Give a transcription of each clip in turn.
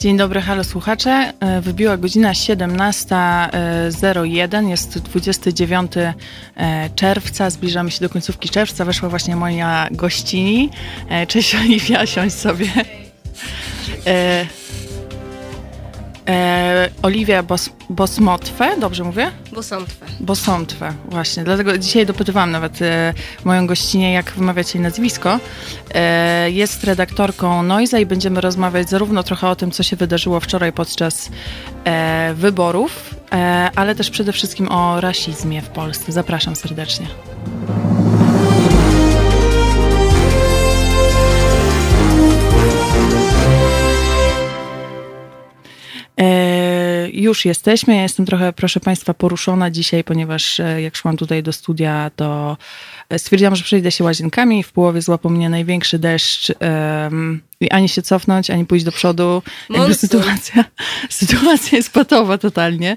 Dzień dobry, halo słuchacze. E, wybiła godzina 17.01, jest 29 e, czerwca, zbliżamy się do końcówki czerwca. Weszła właśnie moja gościni. E, cześć Oliwia, siądź sobie. E, Oliwia Bos, Bosmotwe, dobrze mówię? Bosątwe. Bosątwe, właśnie. Dlatego dzisiaj dopytywałam nawet e, moją gościnię, jak wymawiać jej nazwisko. E, jest redaktorką Noiza i będziemy rozmawiać zarówno trochę o tym, co się wydarzyło wczoraj podczas e, wyborów, e, ale też przede wszystkim o rasizmie w Polsce. Zapraszam serdecznie. Już jesteśmy. Ja jestem trochę, proszę Państwa, poruszona dzisiaj, ponieważ e, jak szłam tutaj do studia, to e, stwierdziłam, że przejdę się łazienkami. W połowie złapał mnie największy deszcz i ani się cofnąć, ani pójść do przodu. Jakby sytuacja, sytuacja jest patowa totalnie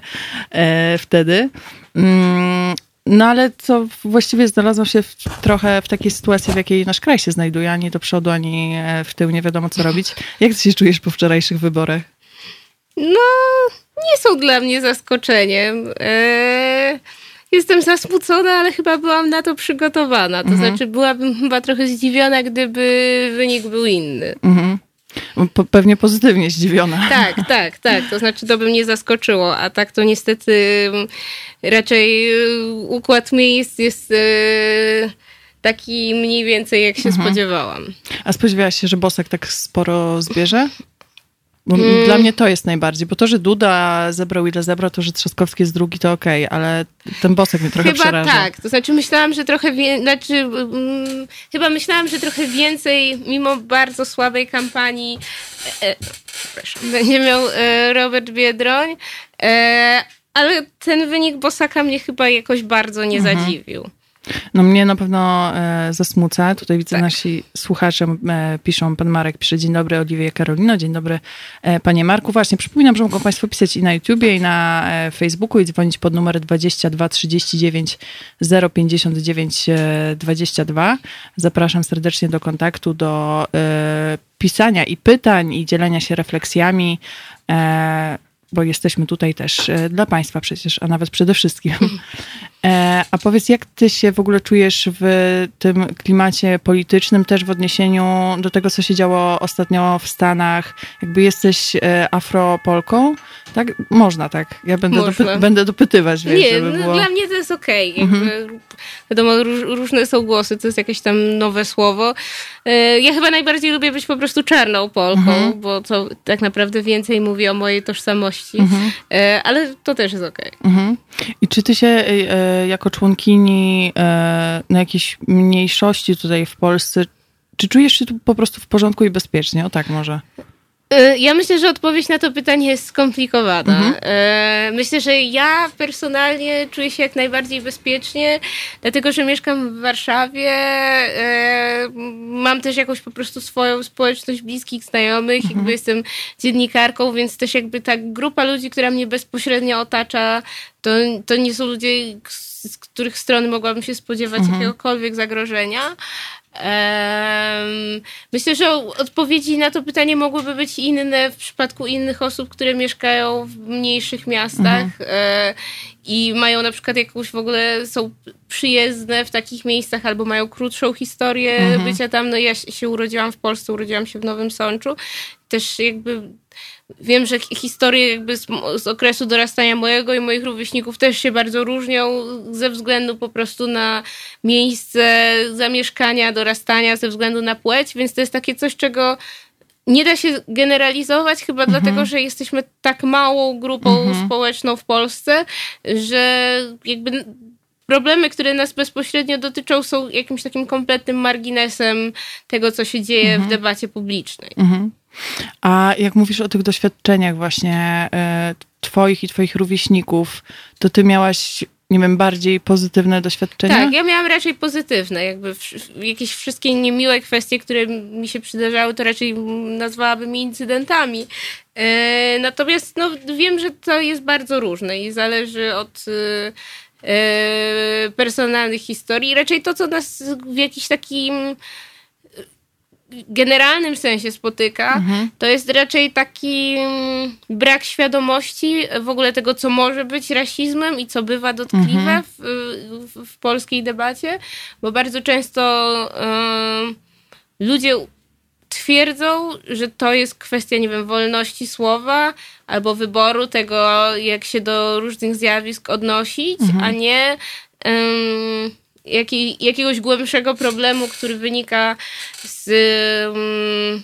e, wtedy. Mm, no ale to właściwie znalazłam się w, trochę w takiej sytuacji, w jakiej nasz kraj się znajduje, ani do przodu, ani w tył, nie wiadomo co robić. Jak ty się czujesz po wczorajszych wyborach? No, nie są dla mnie zaskoczeniem. Eee, jestem zasmucona, ale chyba byłam na to przygotowana. To mhm. znaczy, byłabym chyba trochę zdziwiona, gdyby wynik był inny. Mhm. Po, pewnie pozytywnie zdziwiona. Tak, tak, tak. To znaczy, to by mnie zaskoczyło, a tak to niestety mm, raczej y, układ miejsc jest y, taki mniej więcej, jak się mhm. spodziewałam. A spodziewałaś się, że Bosek tak sporo zbierze? Hmm. Dla mnie to jest najbardziej, bo to, że Duda zebrał ile zebrał, to, że Trzaskowski jest drugi, to okej, okay, ale ten Bosek mnie trochę chyba przeraża. tak, to znaczy myślałam, że trochę więcej, znaczy um, chyba myślałam, że trochę więcej, mimo bardzo słabej kampanii, e, e, będzie miał e, Robert Biedroń, e, ale ten wynik Bosaka mnie chyba jakoś bardzo nie mhm. zadziwił. No mnie na pewno e, zasmuca. Tutaj widzę tak. nasi słuchacze e, piszą, pan Marek pisze, dzień dobry Oliwie Karolino, dzień dobry e, panie Marku. Właśnie przypominam, że mogą państwo pisać i na YouTubie i na e, Facebooku i dzwonić pod numer 22 39 059 22. Zapraszam serdecznie do kontaktu, do e, pisania i pytań i dzielenia się refleksjami e, bo jesteśmy tutaj też dla Państwa przecież, a nawet przede wszystkim. E, a powiedz, jak Ty się w ogóle czujesz w tym klimacie politycznym, też w odniesieniu do tego, co się działo ostatnio w Stanach? Jakby jesteś e, afropolką? Tak? Można tak. Ja będę, dopy będę dopytywać. Wiesz, Nie, no, było... dla mnie to jest okej. Okay. Mhm. Wiadomo, róż, różne są głosy, to jest jakieś tam nowe słowo. Ja chyba najbardziej lubię być po prostu czarną Polką, mhm. bo to tak naprawdę więcej mówi o mojej tożsamości mhm. E, ale to też jest okej. Okay. Mhm. I czy ty się e, e, jako członkini na jakiejś mniejszości tutaj w Polsce, czy czujesz się tu po prostu w porządku i bezpiecznie? O tak może. Y, ja myślę, że odpowiedź na to pytanie jest skomplikowana. Mhm. Y, myślę, że ja personalnie czuję się jak najbardziej bezpiecznie, dlatego że mieszkam w Warszawie. Y, mam też jakąś po prostu swoją społeczność bliskich znajomych, mhm. jakby jestem dziennikarką, więc też jakby ta grupa ludzi, która mnie bezpośrednio otacza, to, to nie są ludzie, z których strony mogłabym się spodziewać mhm. jakiegokolwiek zagrożenia. Myślę, że odpowiedzi na to pytanie mogłyby być inne w przypadku innych osób, które mieszkają w mniejszych miastach mhm. E, i mają na przykład jakąś w ogóle, są przyjezdne w takich miejscach albo mają krótszą historię mhm. bycia tam. No ja się urodziłam w Polsce, urodziłam się w Nowym Sączu. Też jakby Wiem, że historie jakby z, z, okresu dorastania mojego i moich rówieśników też się bardzo różnią ze względu po prostu na miejsce zamieszkania, dorastania, ze względu na płeć, więc to jest takie coś, czego nie da się generalizować, chyba mhm. dlatego, że jesteśmy tak małą grupą mhm. społeczną w Polsce, że jakby problemy, które nas bezpośrednio dotyczą, są jakimś takim kompletnym marginesem tego, co się dzieje mhm. w debacie publicznej. Mhm. A jak mówisz o tych doświadczeniach właśnie e, twoich i twoich rówieśników, to ty miałaś nie wiem, bardziej pozytywne doświadczenia? Tak, ja miałam raczej pozytywne. Jakby jakieś wszystkie niemiłe kwestie, które mi się przydarzały, to raczej nazwałabym incydentami. E, natomiast no, wiem, że to jest bardzo różne i zależy od e, personalnych historii. Raczej to, co nas w jakiś takim generalnym sensie spotyka, mhm. to jest raczej taki mm, brak świadomości w ogóle tego, co może być rasizmem i co bywa dotkliwe mhm. w, w, w, polskiej debacie, bo bardzo często y, ludzie twierdzą, że to jest kwestia, nie wiem, wolności słowa albo wyboru tego, jak się do różnych zjawisk odnosić, mhm. a nie um, jaki, jakiegoś głębszego problemu, który wynika z. Um,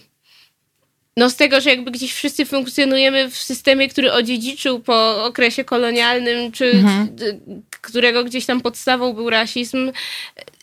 no z tego, że jakby gdzieś wszyscy funkcjonujemy w systemie, który odziedziczył po okresie kolonialnym, czy mhm. którego gdzieś tam podstawą był rasizm,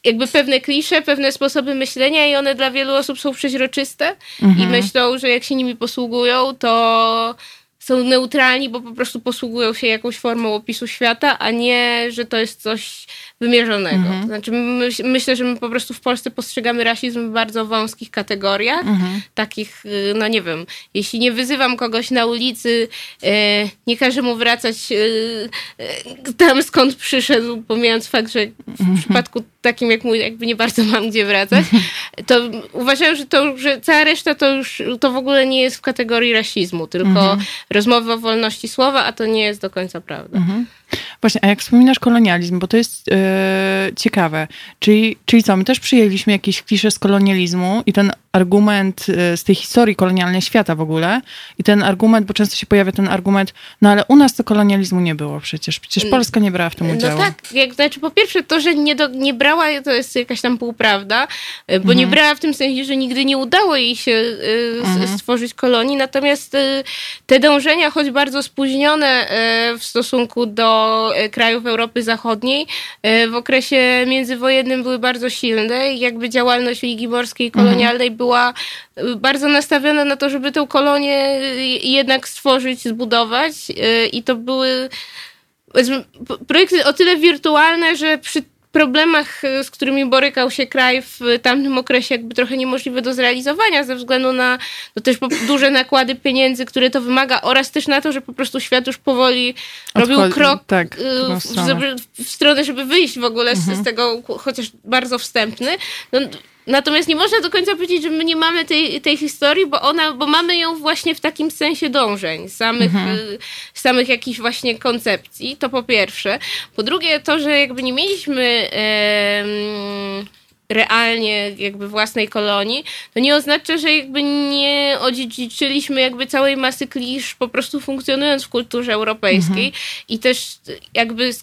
jakby pewne klisze, pewne sposoby myślenia i one dla wielu osób są przeźroczyste mhm. i myślą, że jak się nimi posługują, to są neutralni, bo po prostu posługują się jakąś formą opisu świata, a nie, że to jest coś wymierzonego. Mhm. To znaczy, my, myślę, że my po prostu w Polsce postrzegamy rasizm w bardzo wąskich kategoriach, mhm. takich, y, no nie wiem, jeśli nie wyzywam kogoś na ulicy, e, nie każę mu wracać e, tam skąd przyszedł, pomijając fakt, że w mhm. przypadku takim jak mój, jakby nie bardzo mam gdzie wracać, to uważają, że to, że cała reszta to już, to w ogóle nie jest w kategorii rasizmu, tylko mhm. rozmowa o wolności słowa, a to nie jest do końca prawda. Mhm. Właśnie, a jak wspominasz kolonializm, bo to jest ciekawe, czyli, czyli co, my też przyjęliśmy jakieś klisze z kolonializmu i ten argument y, z tej historii kolonialnej świata w ogóle i ten argument, bo często się pojawia ten argument, no ale u nas to kolonializmu nie było przecież, przecież mm. Polska nie brała w tym no udziału. No tak, jak, znaczy po pierwsze to, że nie, do, nie brała, to jest jakaś tam półprawda, y, bo mhm. nie brała w tym sensie, że nigdy nie udało jej się y, mhm. stworzyć kolonii, natomiast te dążenia, choć bardzo spóźnione w stosunku do krajów Europy Zachodniej, w okresie międzywojennym były bardzo silne i jakby działalność Ligi Morskiej Kolonialnej mhm. była była y, bardzo nastawiona na to, żeby tę kolonię jednak stworzyć, zbudować y, i to były projekty o tyle wirtualne, że przy problemach, y, z którymi borykał się kraj w tamtym okresie, jakby trochę niemożliwe do zrealizowania ze względu na no też duże nakłady pieniędzy, które to wymaga oraz też na to, że po prostu świat już powoli Odchodzi, robił krok tak, w, stronę. w, stronę. żeby wyjść w ogóle mhm. z, z, tego, chociaż bardzo wstępny. No, Natomiast nie można do końca powiedzieć, że my nie mamy tej, tej historii, bo ona, bo mamy ją właśnie w takim sensie dążeń, samych, mhm. Y, samych jakichś właśnie koncepcji, to po pierwsze. Po drugie, to, że jakby nie mieliśmy realnie jakby własnej kolonii, to nie oznacza, że jakby nie odziedziczyliśmy jakby całej masy klisz po prostu funkcjonując w kulturze europejskiej mhm. i też jakby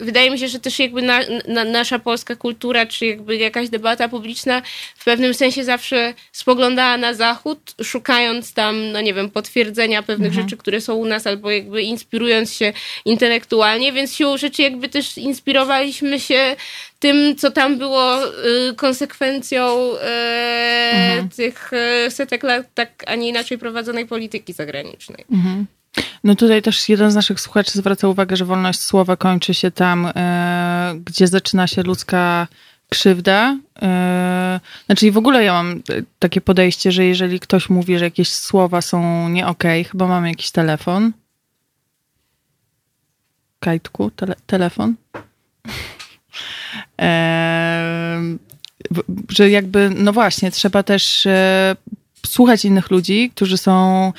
wydaje mi się, że też jakby na, na, nasza polska kultura, czy jakby jakaś debata publiczna w pewnym sensie zawsze spoglądała na zachód, szukając tam, no nie wiem, potwierdzenia pewnych mhm. rzeczy, które są u nas, albo jakby inspirując się intelektualnie, więc siłą rzeczy jakby też inspirowaliśmy się tym, co tam było y, konsekwencją y, mhm. tych y, setek lat tak, a nie inaczej prowadzonej polityki zagranicznej. Mhm. No tutaj też jeden z naszych słuchaczy zwraca uwagę, że wolność słowa kończy się tam, e, gdzie zaczyna się ludzka krzywda. E, znaczy w ogóle ja mam takie podejście, że jeżeli ktoś mówi, że jakieś słowa są nie okay, chyba mamy jakiś telefon. Kajtku, tele, telefon. E, że jakby, no właśnie, trzeba też e, słuchać innych ludzi, którzy są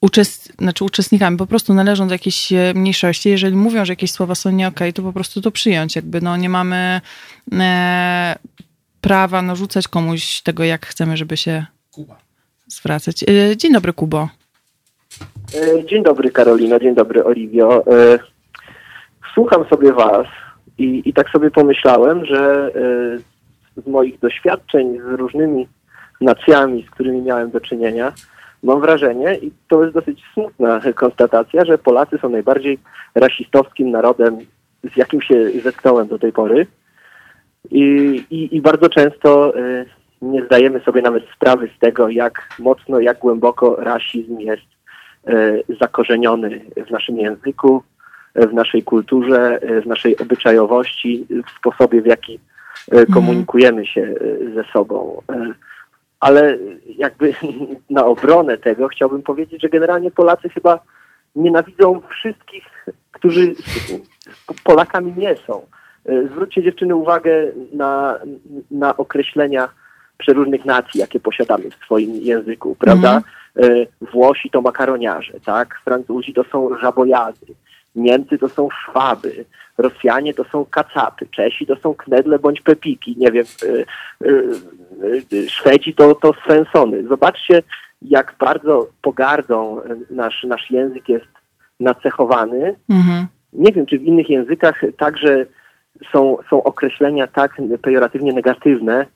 uczest, znaczy uczestnikami, po prostu należą do jakiejś e, mniejszości. Jeżeli mówią, że jakieś słowa są nie okay, to po prostu to przyjąć. Jakby no, nie mamy e, prawa narzucać komuś tego, jak chcemy, żeby się Kuba. zwracać. E, dzień dobry, Kubo. E, dzień dobry, Karolina. Dzień dobry, Oliwio. Słucham sobie was i, i tak sobie pomyślałem, że z moich doświadczeń z różnymi nacjami, z którymi miałem do czynienia, mam wrażenie, i to jest dosyć smutna konstatacja, że Polacy są najbardziej rasistowskim narodem, z jakim się zetknąłem do tej pory. I, i, i bardzo często y, nie zdajemy sobie nawet sprawy z tego, jak mocno, jak głęboko rasizm jest y, zakorzeniony w naszym języku, w naszej kulturze, w naszej obyczajowości, w sposobie, w jaki y, mhm. komunikujemy się ze sobą ale jakby na obronę tego chciałbym powiedzieć, że generalnie Polacy chyba nienawidzą wszystkich, którzy Polakami nie są. E, zwróćcie dziewczyny uwagę na, na określenia przeróżnych nacji, jakie posiadamy w swoim języku, prawda? Mhm. Włosi to makaroniarze, tak? Francuzi to są żabojady, Niemcy to są szwaby, Rosjanie to są kacapy, Czesi to są knedle bądź pepiki, nie wiem, y, y, y, Szwedzi to, to swensony. Zobaczcie, jak bardzo pogardą nasz, nasz język jest nacechowany. Mhm. Nie wiem, czy w innych językach także są, są określenia tak pejoratywnie negatywne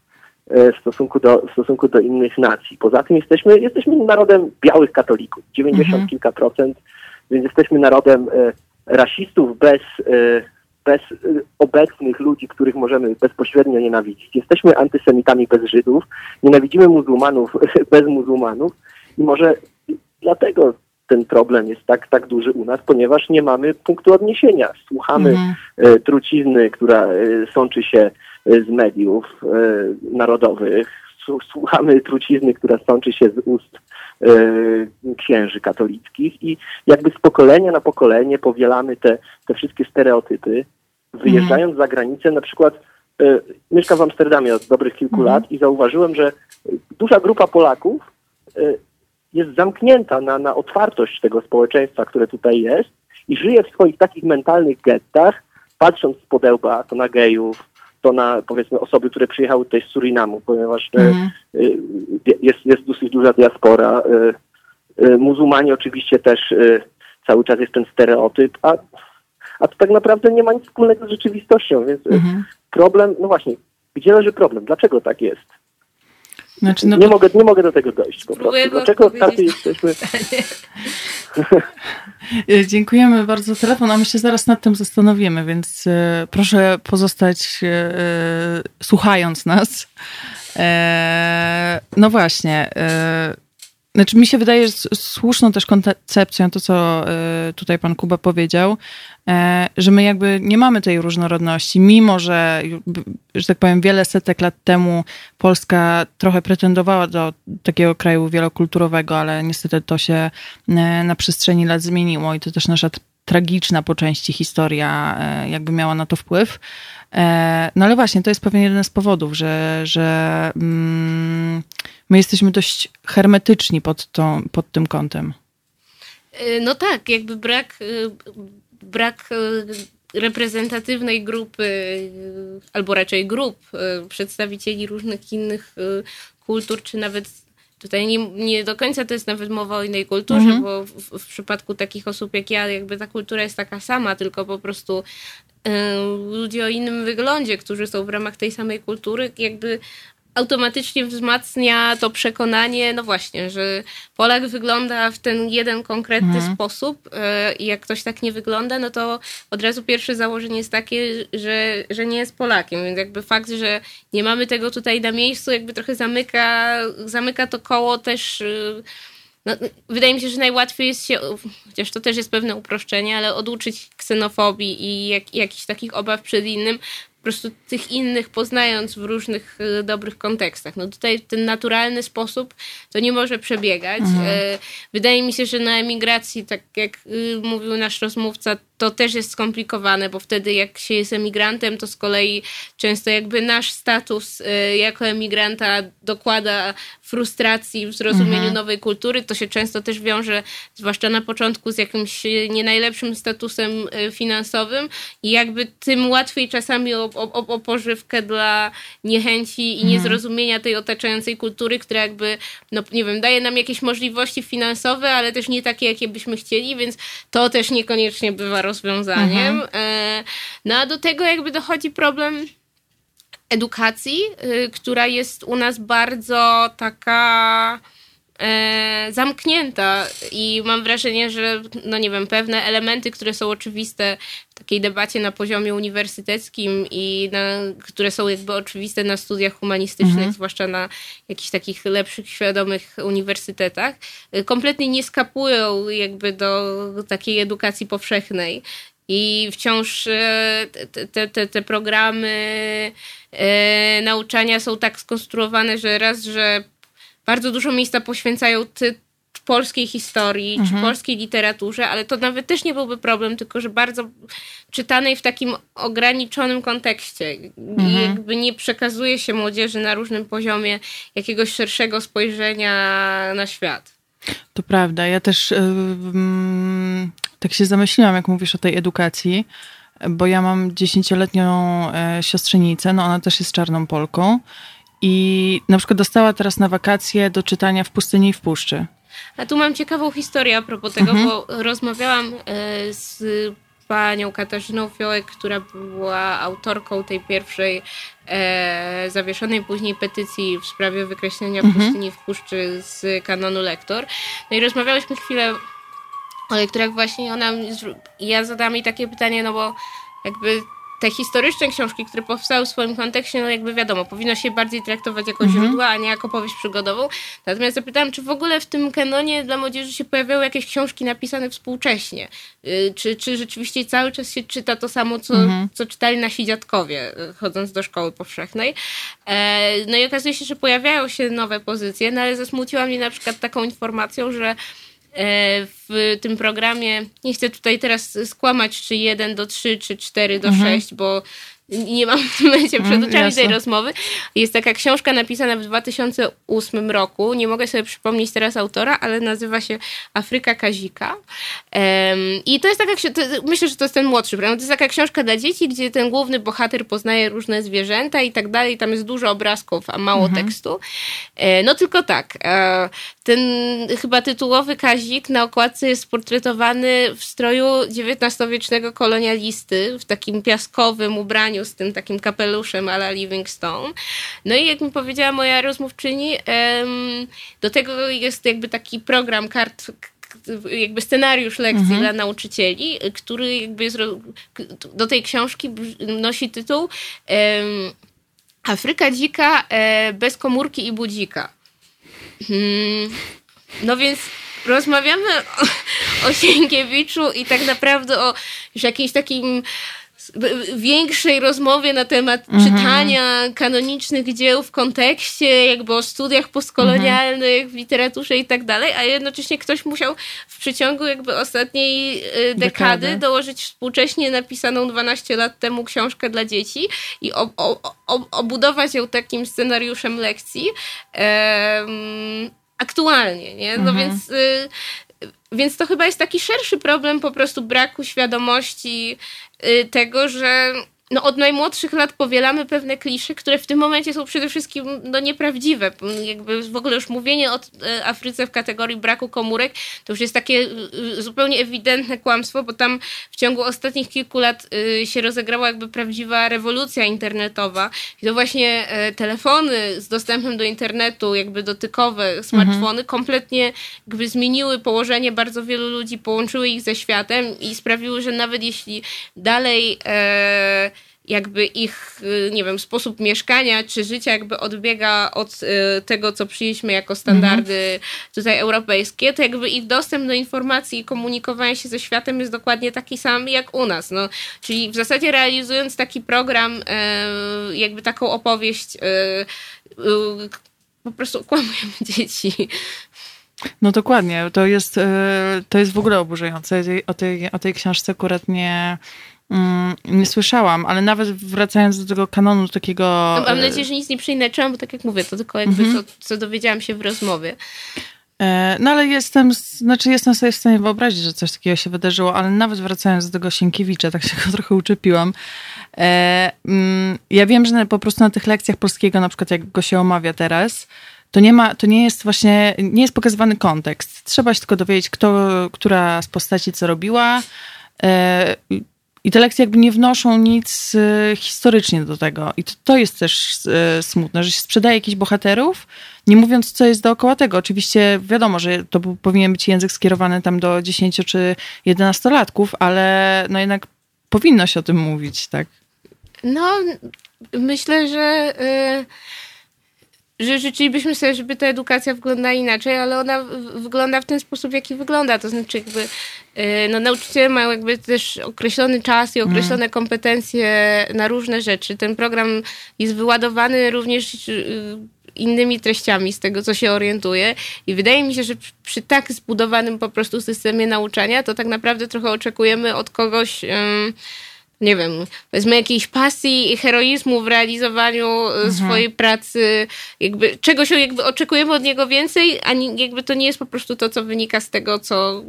w stosunku do, w stosunku do innych nacji. Poza tym jesteśmy, jesteśmy narodem białych katolików, 90 mhm. kilka procent, więc jesteśmy narodem rasistów bez, e, bez e, obecnych ludzi, których możemy bezpośrednio nienawidzić. Jesteśmy antysemitami bez Żydów, nienawidzimy muzułmanów bez muzułmanów i może dlatego ten problem jest tak, tak duży u nas, ponieważ nie mamy punktu odniesienia. Słuchamy mhm. E, trucizny, która sączy się z mediów narodowych, słuchamy trucizny, która sączy się z ust e, księży katolickich i jakby z pokolenia na pokolenie powielamy te, te wszystkie stereotypy, wyjeżdżając za granicę, na przykład e, mieszkam w Amsterdamie od dobrych kilku mhm. lat i zauważyłem, że duża grupa Polaków e, jest zamknięta na, na otwartość tego społeczeństwa, które tutaj jest i żyje w swoich takich mentalnych gettach, patrząc z podełba to na gejów, to na powiedzmy osoby, które przyjechały tutaj z Surinamu, ponieważ mm. jest, jest dosyć duża diaspora. E, muzułmanie oczywiście też cały czas jest ten stereotyp, a, a to tak naprawdę nie ma nic wspólnego z rzeczywistością, więc mm. problem, no właśnie, gdzie leży problem? Dlaczego tak jest? Znaczy, no nie, mogę, nie mogę do tego dojść po prostu. Dlaczego tacy jesteśmy... Dziękujemy bardzo za telefon, a my się zaraz nad tym zastanowimy, więc e, proszę pozostać e, e, słuchając nas. no właśnie. Znaczy, mi się wydaje, że słuszną też koncepcją to, co y, tutaj pan Kuba powiedział, e, że my jakby nie mamy tej różnorodności, mimo że, że tak powiem, wiele setek lat temu Polska trochę pretendowała do takiego kraju wielokulturowego, ale niestety to się e, na przestrzeni lat zmieniło i to też nasza tragiczna po części historia e, jakby miała na to wpływ. No ale właśnie, to jest pewnie jeden z powodów, że, że mm, my jesteśmy dość hermetyczni pod, tą, pod tym kątem. Y, no tak, jakby brak, brak reprezentatywnej grupy, albo raczej grup przedstawicieli różnych innych kultur, czy nawet tutaj nie, nie do końca to jest nawet mowa o innej kulturze, mhm. bo w, w, przypadku takich osób jak ja, jakby ta kultura jest taka sama, tylko po prostu ludzie o innym wyglądzie, którzy są w ramach tej samej kultury, jakby automatycznie wzmacnia to przekonanie, no właśnie, że Polak wygląda w ten jeden konkretny mhm. sposób e, i jak ktoś tak nie wygląda, no to od razu pierwsze założenie jest takie, że, że nie jest Polakiem, więc jakby fakt, że nie mamy tego tutaj na miejscu, jakby trochę zamyka, zamyka to koło też e, no, wydaje mi się, że najłatwiej jest się, chociaż to też jest pewne uproszczenie, ale oduczyć ksenofobii i jak, jakichś takich obaw przed innym, po prostu tych innych poznając w różnych e, dobrych kontekstach. No tutaj ten naturalny sposób to nie może przebiegać. Mhm. E, wydaje mi się, że na emigracji, tak jak y, mówił nasz rozmówca, to też jest skomplikowane, bo wtedy jak się jest emigrantem, to z kolei często jakby nasz status y, jako emigranta dokłada frustracji w zrozumieniu mhm. nowej kultury. To się często też wiąże, zwłaszcza na początku, z jakimś nie najlepszym statusem y, finansowym i jakby tym łatwiej czasami o, o, o pożywkę dla niechęci i mhm. niezrozumienia tej otaczającej kultury, która jakby, no nie wiem, daje nam jakieś możliwości finansowe, ale też nie takie, jakie byśmy chcieli, więc to też niekoniecznie bywa rozwiązaniem. Mhm. E, no a do tego jakby dochodzi problem edukacji, y, która jest u nas bardzo taka e, zamknięta i mam wrażenie, że no nie wiem, pewne elementy, które są oczywiste w takiej debacie na poziomie uniwersyteckim i na, które są jakby oczywiste na studiach humanistycznych, mhm. zwłaszcza na jakichś takich lepszych, świadomych uniwersytetach, y, kompletnie nie skapują jakby do takiej edukacji powszechnej. I wciąż e, te, te, te programy e, nauczania są tak skonstruowane, że raz, że bardzo dużo miejsca poświęcają ty, polskiej historii mhm. czy polskiej literaturze, ale to nawet też nie byłby problem, tylko że bardzo czytanej w takim ograniczonym kontekście. Mhm. Jakby nie przekazuje się młodzieży na różnym poziomie jakiegoś szerszego spojrzenia na świat. To prawda. Ja też yy, tak się zamyśliłam, jak mówisz o tej edukacji, bo ja mam dziesięcioletnią e, siostrzenicę, no ona też jest czarną Polką i na przykład dostała teraz na wakacje do czytania w pustyni i w puszczy. A tu mam ciekawą historię a propos tego, mhm. bo rozmawiałam e, z panią Katarzyną Fiołek, która była autorką tej pierwszej e, zawieszonej później petycji w sprawie wykreślenia mhm. pustyni w puszczy z kanonu lektor. No i rozmawiałyśmy chwilę o lekturach właśnie ona, ja zadałam jej takie pytanie, no bo jakby te historyczne książki, które powstały w swoim kontekście, no jakby wiadomo, powinno się bardziej traktować jako mhm. źródła, a nie jako powieść przygodową. Natomiast zapytałam, czy w ogóle w tym kanonie dla młodzieży się pojawiały jakieś książki napisane współcześnie? Y, czy, czy rzeczywiście cały czas się czyta to samo, co, mhm. co czytali nasi dziadkowie, y, chodząc do szkoły powszechnej? E, no i okazuje się, że pojawiają się nowe pozycje, no ale zasmuciła mnie na przykład taką informacją, że w tym programie, nie chcę tutaj teraz skłamać, czy 1 do 3, czy 4 do mhm. 6, bo nie mam w tym momencie przed mm, oczami tej rozmowy. Jest taka książka napisana w 2008 roku. Nie mogę sobie przypomnieć teraz autora, ale nazywa się Afryka Kazika. Um, I to jest taka, to, myślę, że to jest ten młodszy, prawda? To jest taka książka dla dzieci, gdzie ten główny bohater poznaje różne zwierzęta i tak dalej. Tam jest dużo obrazków, a mało mhm. tekstu. E, no tylko tak. E, ten chyba tytułowy Kazik na okładce jest portretowany w stroju XIX-wiecznego kolonialisty, w takim piaskowym ubraniu z tym takim kapeluszem a la Livingstone. No i jak mi powiedziała moja rozmówczyni, do tego jest jakby taki program kart jakby scenariusz lekcji mhm. dla nauczycieli, który jakby jest, do tej książki nosi tytuł Afryka dzika e, bez komórki i budzika. Hmm. No więc rozmawiamy o, o Sienkiewiczu i tak naprawdę o już jakimś takim większej rozmowie na temat mhm. czytania kanonicznych dzieł w kontekście jakby o studiach postkolonialnych mhm. w literaturze i tak dalej, a jednocześnie ktoś musiał w przeciągu jakby ostatniej y, dekady, dekady. dołożyć współcześnie napisaną 12 lat temu książkę dla dzieci i ob, ob, ob, obudować ją takim scenariuszem lekcji um, aktualnie, nie? No mhm. więc y, więc to chyba jest taki szerszy problem po prostu braku świadomości tego, że no od najmłodszych lat powielamy pewne klisze, które w tym momencie są przede wszystkim no, nieprawdziwe. Jakby w ogóle już mówienie o e, Afryce w kategorii braku komórek to już jest takie e, zupełnie ewidentne kłamstwo, bo tam w ciągu ostatnich kilku lat e, się rozegrała jakby prawdziwa rewolucja internetowa. I to właśnie telefony z dostępem do internetu, jakby dotykowe, smartfony, mhm. kompletnie jakby zmieniły położenie bardzo wielu ludzi, połączyły ich ze światem i sprawiły, że nawet jeśli dalej e, jakby ich, y, nie wiem, sposób mieszkania czy życia jakby odbiega od y, tego, co przyjęliśmy jako standardy tutaj europejskie, to jakby ich dostęp do informacji i komunikowania się ze światem jest dokładnie taki sam jak u nas. No, czyli w zasadzie realizując taki program, y, jakby taką opowieść, po prostu okłamujemy dzieci. No dokładnie, to jest, to jest w ogóle oburzające. O tej, o tej książce akurat nie Mm, nie słyszałam, ale nawet wracając do tego kanonu takiego... No, mam nadzieję, że nic nie przyinaczyłam, bo tak jak mówię, to tylko jakby mm -hmm. co, co dowiedziałam się w rozmowie. E, no ale jestem, znaczy jestem sobie w stanie wyobrazić, że coś takiego się wydarzyło, ale nawet wracając do tego Sienkiewicza, tak się go trochę uczepiłam. E, mm, ja wiem, że po prostu na tych lekcjach polskiego, na przykład jak go się omawia teraz, to nie ma, to nie jest właśnie, nie jest pokazywany kontekst. Trzeba się tylko dowiedzieć, kto, która z postaci co robiła, e, i te lekcje jakby nie wnoszą nic e, historycznie do tego. I to, to jest też e, smutne, że się sprzedaje jakichś bohaterów, nie mówiąc, co jest dookoła tego. Oczywiście wiadomo, że to powinien być język skierowany tam do 10 czy 11 latków, ale no jednak powinno się o tym mówić, tak? No, myślę, że... Yy że życzylibyśmy sobie, żeby ta edukacja wyglądała inaczej, ale ona wygląda w ten sposób, w jaki wygląda. To znaczy jakby y, no, nauczyciele mają jakby też określony czas i określone kompetencje na różne rzeczy. Ten program jest wyładowany również y, innymi treściami z tego, co się orientuje. I wydaje mi się, że przy, przy tak zbudowanym po prostu systemie nauczania, to tak naprawdę trochę oczekujemy od kogoś nie wiem, powiedzmy jakiejś pasji i heroizmu w realizowaniu e, mhm. swojej pracy, jakby czegoś jakby oczekujemy od niego więcej, a jakby to nie jest po prostu to, co wynika z tego, co,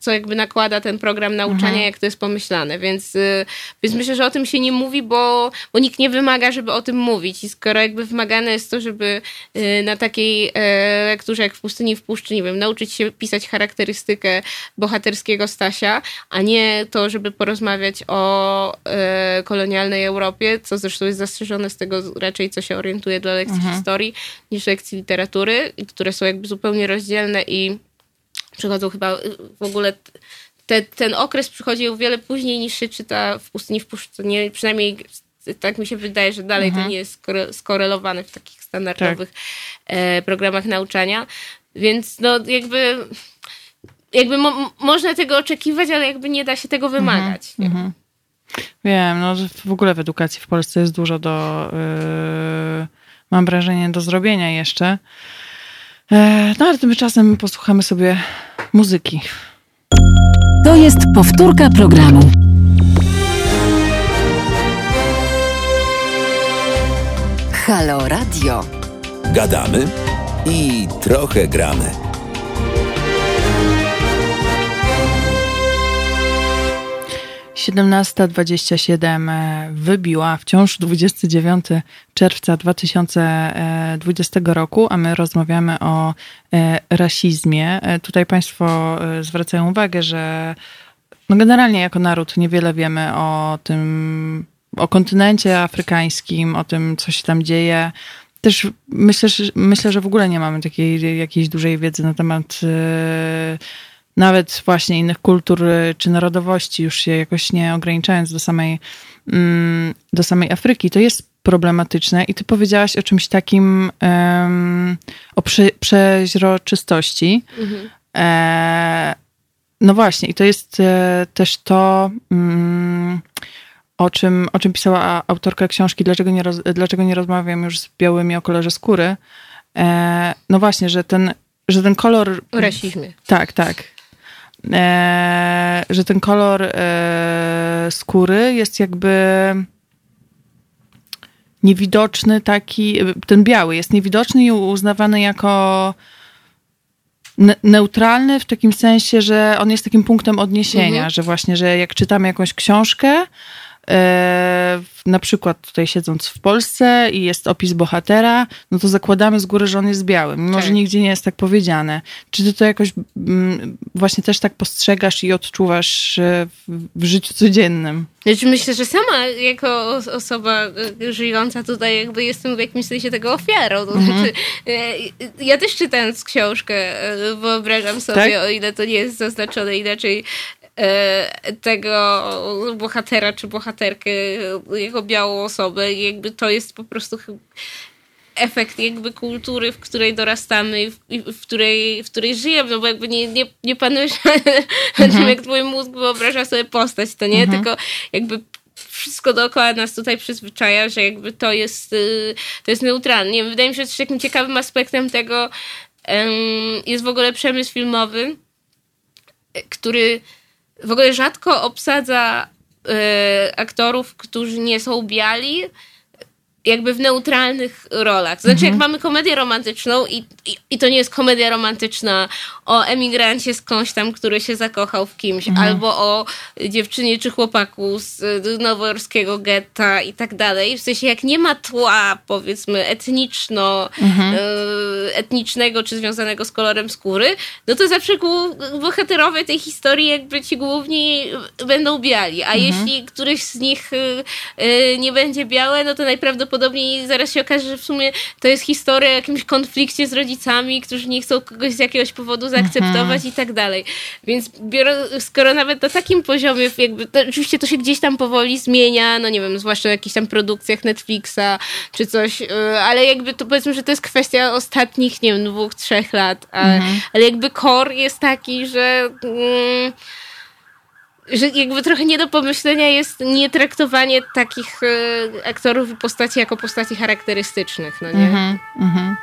co jakby nakłada ten program nauczania, mhm. jak to jest pomyślane, więc, e, więc myślę, że o tym się nie mówi, bo, bo nikt nie wymaga, żeby o tym mówić i skoro jakby wymagane jest to, żeby e, na takiej lekturze jak w Pustyni w Puszczy, nie wiem, nauczyć się pisać charakterystykę bohaterskiego Stasia, a nie to, żeby porozmawiać o e, kolonialnej Europie, co zresztą jest zastrzeżone z tego raczej, co się orientuje dla lekcji mhm. historii, niż lekcji literatury, które są jakby zupełnie rozdzielne i przychodzą chyba w ogóle te, ten okres przychodzi o wiele później niż się czyta w Pustyni w Puszce. Nie, przynajmniej tak mi się wydaje, że dalej mhm. to nie jest skorelowane w takich standardowych tak. e, programach nauczania. Więc no jakby jakby mo można tego oczekiwać, ale jakby nie da się tego wymagać. Mhm. Wiem, no w ogóle w edukacji w Polsce jest dużo do, yy, mam wrażenie, do zrobienia jeszcze. Yy, no ale tymczasem posłuchamy sobie muzyki. To jest powtórka programu. Halo Radio. Gadamy i trochę gramy. 17.27 e, wybiła wciąż 29 czerwca 2020 roku, a my rozmawiamy o e, rasizmie. E, tutaj Państwo zwracają uwagę, że no generalnie jako naród niewiele wiemy o tym, o kontynencie afrykańskim, o tym, co się tam dzieje. Też myślę, że, myślę, że w ogóle nie mamy takiej jakiejś dużej wiedzy na temat nawet właśnie innych kultur y, czy narodowości, już się jakoś nie ograniczając do samej, mm, do samej Afryki, to jest problematyczne. I ty powiedziałaś o czymś takim, o prze, przeźroczystości. Mhm. E, no właśnie, i to jest e, też to, mm, o, czym, o czym pisała autorka książki Dlaczego nie, roz, dlaczego nie rozmawiam już z białymi o kolorze skóry. E, no właśnie, że ten, że ten kolor. O rasizmie. Tak, tak e, że ten kolor e, skóry jest jakby niewidoczny taki, ten biały jest niewidoczny i uznawany jako ne neutralny w takim sensie, że on jest takim punktem odniesienia, mhm. że właśnie, że jak czytamy jakąś książkę, na przykład tutaj siedząc w Polsce i jest opis bohatera, no to zakładamy z góry, że on jest biały, mimo tak. że nigdzie nie jest tak powiedziane. Czy ty to jakoś mm, właśnie też tak postrzegasz i odczuwasz w życiu codziennym? Znaczy myślę, że sama jako osoba e, żyjąca tutaj jakby jestem w jakimś sensie tego ofiarą. Mhm. znaczy, ja też czytając książkę wyobrażam sobie, tak? o ile to nie jest zaznaczone inaczej, tego bohatera czy bohaterkę, jego białą osobę. I jakby to jest po prostu efekt jakby kultury, w której dorastamy i w, w, której, w której żyjemy, no bo jakby nie, nie, nie panujesz tym, jak twój mózg wyobraża sobie postać, to nie, mhm. tylko jakby wszystko dookoła nas tutaj przyzwyczaja, że jakby to jest, y, to jest neutralne. Wydaje mi się, że takim ciekawym aspektem tego jest w ogóle przemysł filmowy, który w ogóle rzadko obsadza y, aktorów, którzy nie są biali, jakby w neutralnych rolach. Znaczy, mhm. jak mamy komedię romantyczną i, i, i, to nie jest komedia romantyczna o emigrancie skądś tam, który się zakochał w kimś, mhm. albo o dziewczynie czy chłopaku z nowojorskiego getta i tak dalej. W sensie, jak nie ma tła, powiedzmy, etniczno, mhm. y, etnicznego czy związanego z kolorem skóry, no to zawsze bohaterowie tej historii jakby ci główni będą biali, a mhm. jeśli któryś z nich y, y, nie będzie białe, no to najprawdopodobniej prawdopodobnie zaraz się okaże, że w sumie to jest historia o jakimś konflikcie z rodzicami, którzy nie chcą kogoś z jakiegoś powodu zaakceptować mhm. i tak dalej. Więc skoro nawet na takim poziomie, jakby, to, oczywiście to się gdzieś tam powoli zmienia, no nie wiem, zwłaszcza w jakichś tam produkcjach Netflixa czy coś, y, ale jakby to powiedzmy, że to jest kwestia ostatnich, nie wiem, dwóch, trzech lat, a, mhm. ale jakby core jest taki, że... Mm, że jakby trochę nie do pomyślenia jest nietraktowanie takich e, aktorów i postaci jako postaci charakterystycznych, no nie? Mhm, mhm.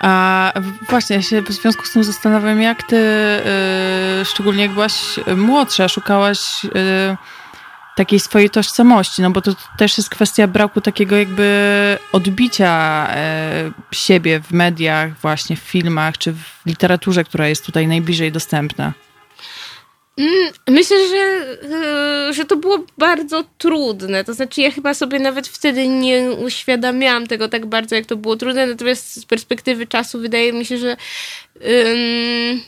A właśnie, ja się w związku z tym zastanawiam, jak ty, y, szczególnie jak byłaś młodsza, szukałaś y, takiej swojej tożsamości, no bo to też jest kwestia braku takiego jakby odbicia y, siebie w mediach, właśnie w filmach, czy w literaturze, która jest tutaj najbliżej dostępna. Mm, myślę, że, e, że to było bardzo trudne. To znaczy, ja chyba sobie nawet wtedy nie uświadamiałam tego tak bardzo, jak to było trudne. Natomiast z perspektywy czasu wydaje mi się, że, um,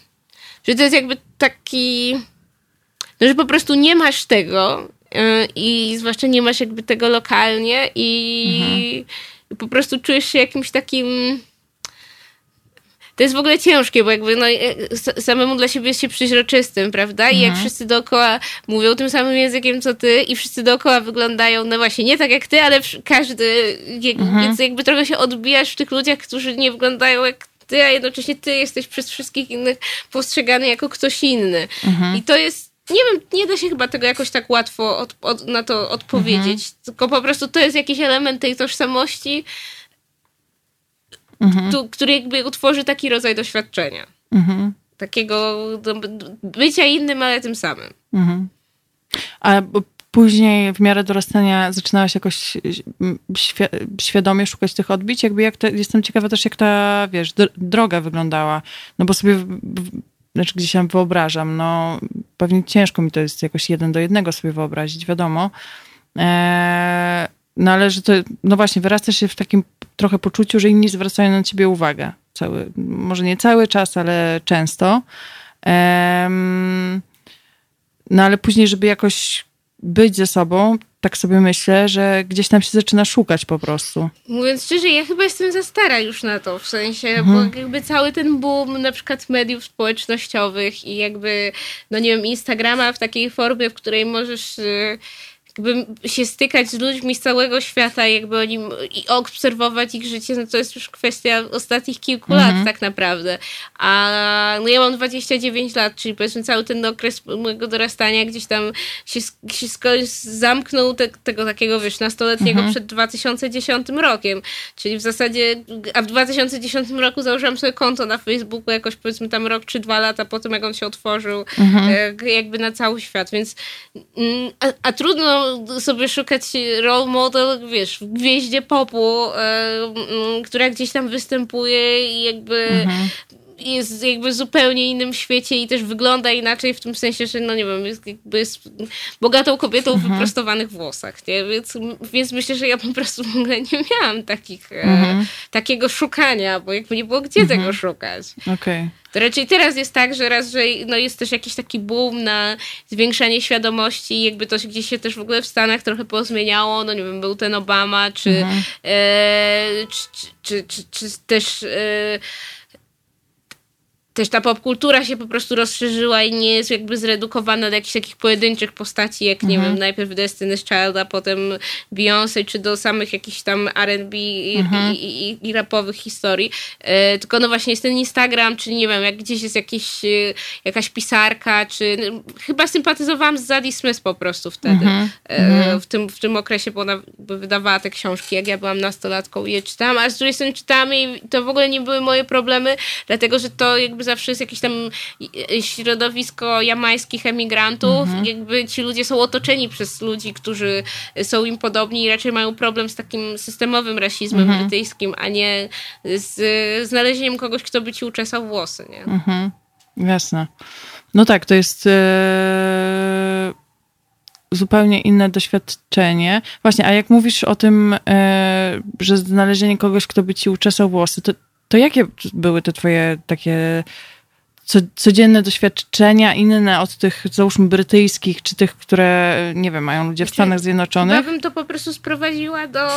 że to jest jakby taki. No, że po prostu nie masz tego e, i zwłaszcza nie masz jakby tego lokalnie i, mhm. i po prostu czujesz się jakimś takim to jest w ogóle ciężkie, bo jakby no, e, samemu dla siebie jest się przeźroczystym, prawda? I mhm. jak wszyscy dookoła mówią tym samym językiem, co ty i wszyscy dookoła wyglądają, no właśnie, nie tak jak ty, ale każdy, mhm. więc jakby trochę się odbijasz w tych ludziach, którzy nie wyglądają jak ty, a jednocześnie ty jesteś przez wszystkich innych postrzegany jako ktoś inny. Mhm. I to jest nie wiem, nie da się chyba tego jakoś tak łatwo od, od, na to odpowiedzieć, mhm. tylko po prostu to jest jakiś element tej tożsamości, mhm. tu, który jakby utworzy taki rodzaj doświadczenia. Mhm. Takiego bycia innym, ale tym samym. Mhm. A później w miarę dorastania zaczynałaś jakoś świ świadomie szukać tych odbić? Jakby jak te, jestem ciekawa też, jak ta, wiesz, droga wyglądała. No bo sobie, znaczy gdzieś tam wyobrażam, no pewnie ciężko mi to jest jakoś jeden do jednego sobie wyobrazić, wiadomo. Eee, no ale że to, no właśnie, wyrastasz się w takim trochę poczuciu, że inni zwracają na ciebie uwagę. Cały, może nie cały czas, ale często. Um, no ale później, żeby jakoś być ze sobą, tak sobie myślę, że gdzieś tam się zaczyna szukać po prostu. Mówiąc szczerze, ja chyba jestem za stara już na to, w sensie, mhm. bo jakby cały ten boom na przykład mediów społecznościowych i jakby, no nie wiem, Instagrama w takiej formie, w której możesz y, jakby się stykać z ludźmi z całego świata jakby oni, i obserwować ich życie, no to jest już kwestia ostatnich kilku lat mhm. tak naprawdę. A no ja mam 29 lat, czyli powiedzmy cały ten okres mojego dorastania gdzieś tam się, się zamknął te, tego takiego, wiesz, nastoletniego mhm. przed 2010 rokiem. Czyli w zasadzie, a w 2010 roku założyłam sobie konto na Facebooku jakoś powiedzmy tam rok czy dwa lata po tym, jak on się otworzył mhm. E, jakby na cały świat, więc mm, a, a trudno sobie szukać role model, wiesz, w gwieździe popu, e, która gdzieś tam występuje i jakby mhm jest jakby w zupełnie innym świecie i też wygląda inaczej w tym sensie, że no nie wiem, jest, jakby jest bogatą kobietą mhm. w wyprostowanych włosach, nie? Więc, więc myślę, że ja po prostu w ogóle nie miałam takich, e, mhm. e, takiego szukania, bo jakby nie było gdzie mhm. tego szukać. Okej. Okay. To raczej teraz jest tak, że raz, że no jest też jakiś taki boom na zwiększanie świadomości, jakby to gdzieś się też w ogóle w Stanach trochę pozmieniało, no nie wiem, był ten Obama, czy, mhm. e, czy, czy, czy, czy, też e, też ta popkultura się po prostu rozszerzyła i nie jest jakby zredukowana do jakichś takich pojedynczych postaci, jak nie mhm. wiem, najpierw Destiny's Child, a potem Beyoncé, czy do samych jakichś tam R&B i, mhm. i, i, i, rapowych historii. E, tylko no właśnie jest ten Instagram, czy nie wiem, jak gdzieś jest jakieś, e, jakaś pisarka, czy no, chyba sympatyzowałam z Zadie Smith po prostu wtedy, mhm. e, mhm. w, tym, w tym okresie, bo ona wydawała te książki, jak ja byłam nastolatką i je czytałam, a z drugiej strony czytałam i to w ogóle nie były moje problemy, dlatego, że to jakby zawsze jest jakieś tam środowisko jamańskich emigrantów. Mhm. Jakby ci ludzie są otoczeni przez ludzi, którzy są im podobni i raczej mają problem z takim systemowym rasizmem mhm. brytyjskim, a nie z znalezieniem kogoś, kto by ci uczesał włosy. Nie? Mhm. Jasne. No tak, to jest e, zupełnie inne doświadczenie. Właśnie, a jak mówisz o tym, e, że znalezienie kogoś, kto by ci uczesał włosy, to, to jakie były te twoje takie co, codzienne doświadczenia inne od tych, załóżmy, brytyjskich, czy tych, które, nie wiem, mają ludzie w Stanach Zjednoczonych? Ja bym to po prostu sprowadziła do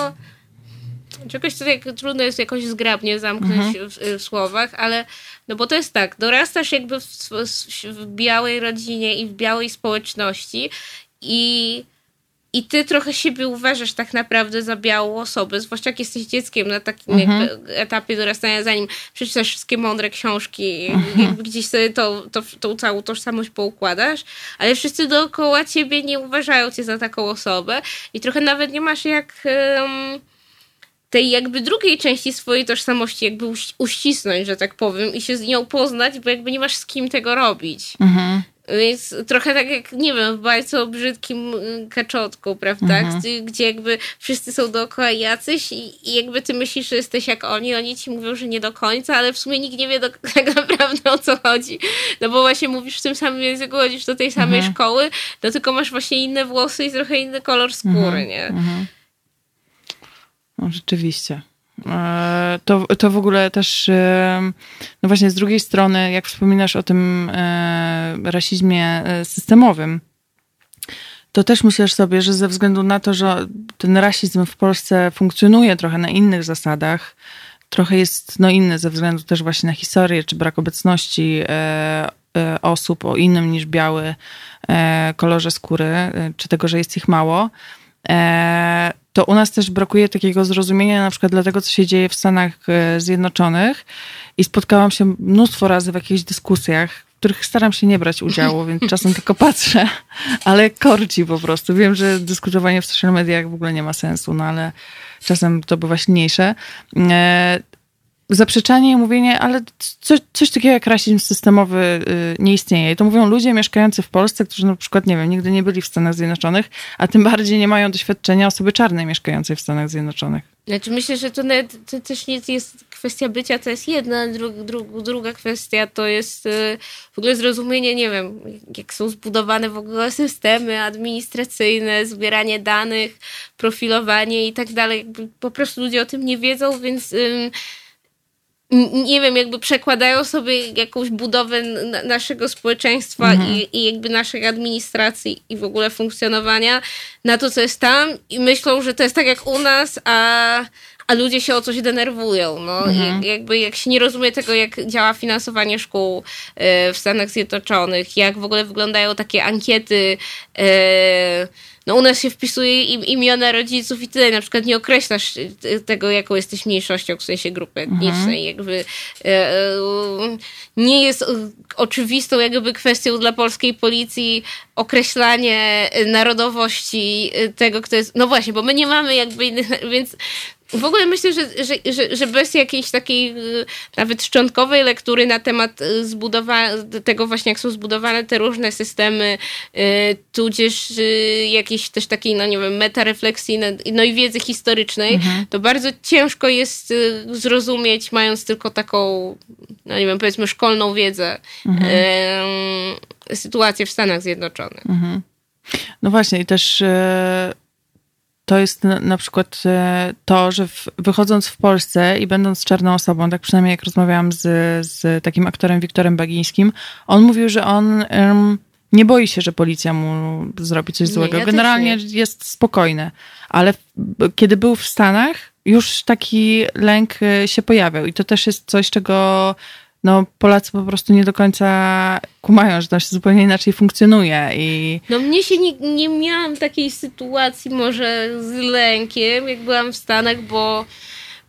czegoś, co jak, trudno jest jakoś zgrabnie zamknąć mhm. w, w, słowach, ale no bo to jest tak, dorastasz jakby w, w, w białej rodzinie i w białej społeczności i i ty trochę siebie uważasz tak naprawdę za białą osobę, zwłaszcza jak jesteś dzieckiem na takim mhm. etapie dorastania, zanim przeczytasz wszystkie mądre książki, mhm. gdzieś sobie to, to, tą całą tożsamość poukładasz, ale wszyscy dookoła ciebie nie uważają cię za taką osobę i trochę nawet nie masz jak... Um, tej jakby drugiej części swojej tożsamości jakby uścisnąć, że tak powiem, i się z nią poznać, bo jakby nie masz z kim tego robić. Mhm. Więc trochę tak jak, nie wiem, w bajce o brzydkim y, kaczotku, prawda? Mhm. Gdzie, gdzie, jakby wszyscy są dookoła jacyś i, i, jakby ty myślisz, że jesteś jak oni, oni ci mówią, że nie do końca, ale w sumie nikt nie wie do, tak naprawdę o co chodzi. No bo właśnie mówisz w tym samym języku, chodzisz do tej samej mhm. szkoły, no tylko masz właśnie inne włosy i trochę inny kolor skóry, mhm. nie? Mhm. No, rzeczywiście. E, to, to w ogóle też, e, no właśnie z drugiej strony, jak wspominasz o tym e, rasizmie systemowym, to też myślisz sobie, że ze względu na to, że ten rasizm w Polsce funkcjonuje trochę na innych zasadach, trochę jest no, inny ze względu też właśnie na historię, czy brak obecności osób o innym niż biały kolorze skóry, czy tego, że jest ich mało, to u nas też brakuje takiego zrozumienia na przykład dla tego, co się dzieje w Stanach e, Zjednoczonych i spotkałam się mnóstwo razy w jakichś dyskusjach, w których staram się nie brać udziału, więc czasem tylko patrzę, ale korci po prostu. Wiem, że dyskutowanie w social mediach w ogóle nie ma sensu, no ale czasem to bywa silniejsze. Zaprzeczanie i mówienie, ale coś, coś takiego jak rasizm systemowy y, nie istnieje. I to mówią ludzie mieszkający w Polsce, którzy na przykład, nie wiem, nigdy nie byli w Stanach Zjednoczonych, a tym bardziej nie mają doświadczenia osoby czarnej mieszkającej w Stanach Zjednoczonych. Znaczy myślę, że to, nawet, to też nie jest kwestia bycia, to jest jedna, dru, dru, druga kwestia to jest y, w ogóle zrozumienie, nie wiem, jak są zbudowane w ogóle systemy administracyjne, zbieranie danych, profilowanie i tak dalej. Po prostu ludzie o tym nie wiedzą, więc nie wiem, jakby przekładają sobie jakąś budowę naszego społeczeństwa mhm. i, i, jakby naszej administracji i w ogóle funkcjonowania na to, co jest tam i myślą, że to jest tak jak u nas, a, a ludzie się o coś denerwują. No. Mhm. jakby jak się nie rozumie tego, jak działa finansowanie szkół e, w Stanach Zjednoczonych, jak w ogóle wyglądają takie ankiety e, no u nas się wpisuje im, imiona rodziców i tyle, na przykład nie określasz y, tego, jaką jesteś mniejszością, w sensie grupy mhm. etnicznej, mhm. jakby nie jest oczywistą jakby kwestią dla polskiej policji określanie narodowości tego, kto jest, no właśnie, bo my nie mamy jakby innych, więc w ogóle myślę, że, że, że, że bez jakiejś takiej y, nawet szczątkowej lektury na temat y, zbudowania, tego właśnie, jak są zbudowane te różne systemy, y, tudzież jakiejś też takiej, no nie wiem, metarefleksji, no i wiedzy historycznej, mhm. to bardzo ciężko jest zrozumieć, mając tylko taką, no nie wiem, powiedzmy szkolną wiedzę, mhm. sytuację w Stanach Zjednoczonych. Mhm. No właśnie i też to jest na, na przykład e, to, że w, wychodząc w Polsce i będąc czarną osobą, tak przynajmniej jak rozmawiałam z, z takim aktorem Wiktorem Bagińskim, on mówił, że on um, nie boi się, że policja mu zrobi coś złego. ja Generalnie jest spokojny, ale kiedy był w Stanach, już taki lęk e, się pojawiał i to też jest coś, czego no Polacy po prostu nie do końca kumają, że to się zupełnie inaczej funkcjonuje i... No mnie się nie, nie miałam takiej sytuacji może z lękiem, jak byłam w Stanach, bo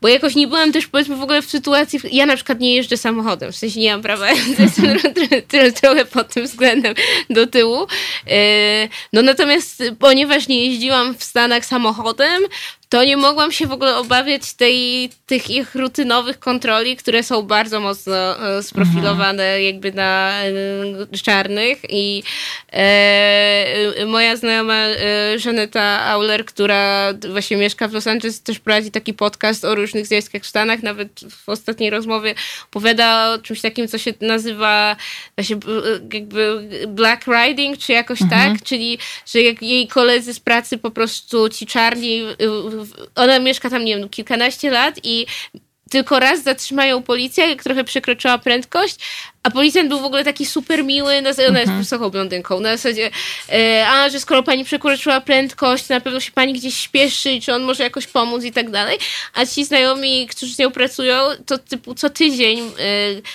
bo jakoś nie byłam też powiedzmy w ogóle w sytuacji, ja na przykład nie jeżdżę samochodem, w sensie nie mam prawa, jestem trochę pod tym względem do tyłu. E, no natomiast ponieważ nie jeździłam w Stanach samochodem, to nie mogłam się w ogóle obawiać tej, tych ich rutynowych kontroli, które są bardzo mocno e, sprofilowane mhm. jakby na e, czarnych i e, moja znajoma e, Żaneta Auler, która właśnie mieszka w Los Angeles, też prowadzi taki podcast o różnych zjawiskach w Stanach, nawet w ostatniej rozmowie opowiada o czymś takim, co się nazywa właśnie jakby black riding, czy jakoś mhm. tak, czyli że jak jej koledzy z pracy po prostu ci czarni ona mieszka tam, nie wiem, kilkanaście lat i tylko raz zatrzymają policję, jak trochę przekroczyła prędkość, a policjant był w ogóle taki super miły, na, ona jest Mhm. wysoką blondynką, na zasadzie, e, a, że skoro pani przekroczyła prędkość, na pewno się pani gdzieś śpieszy, czy on może jakoś pomóc i tak dalej, a ci znajomi, którzy z nią pracują, to typu co tydzień e,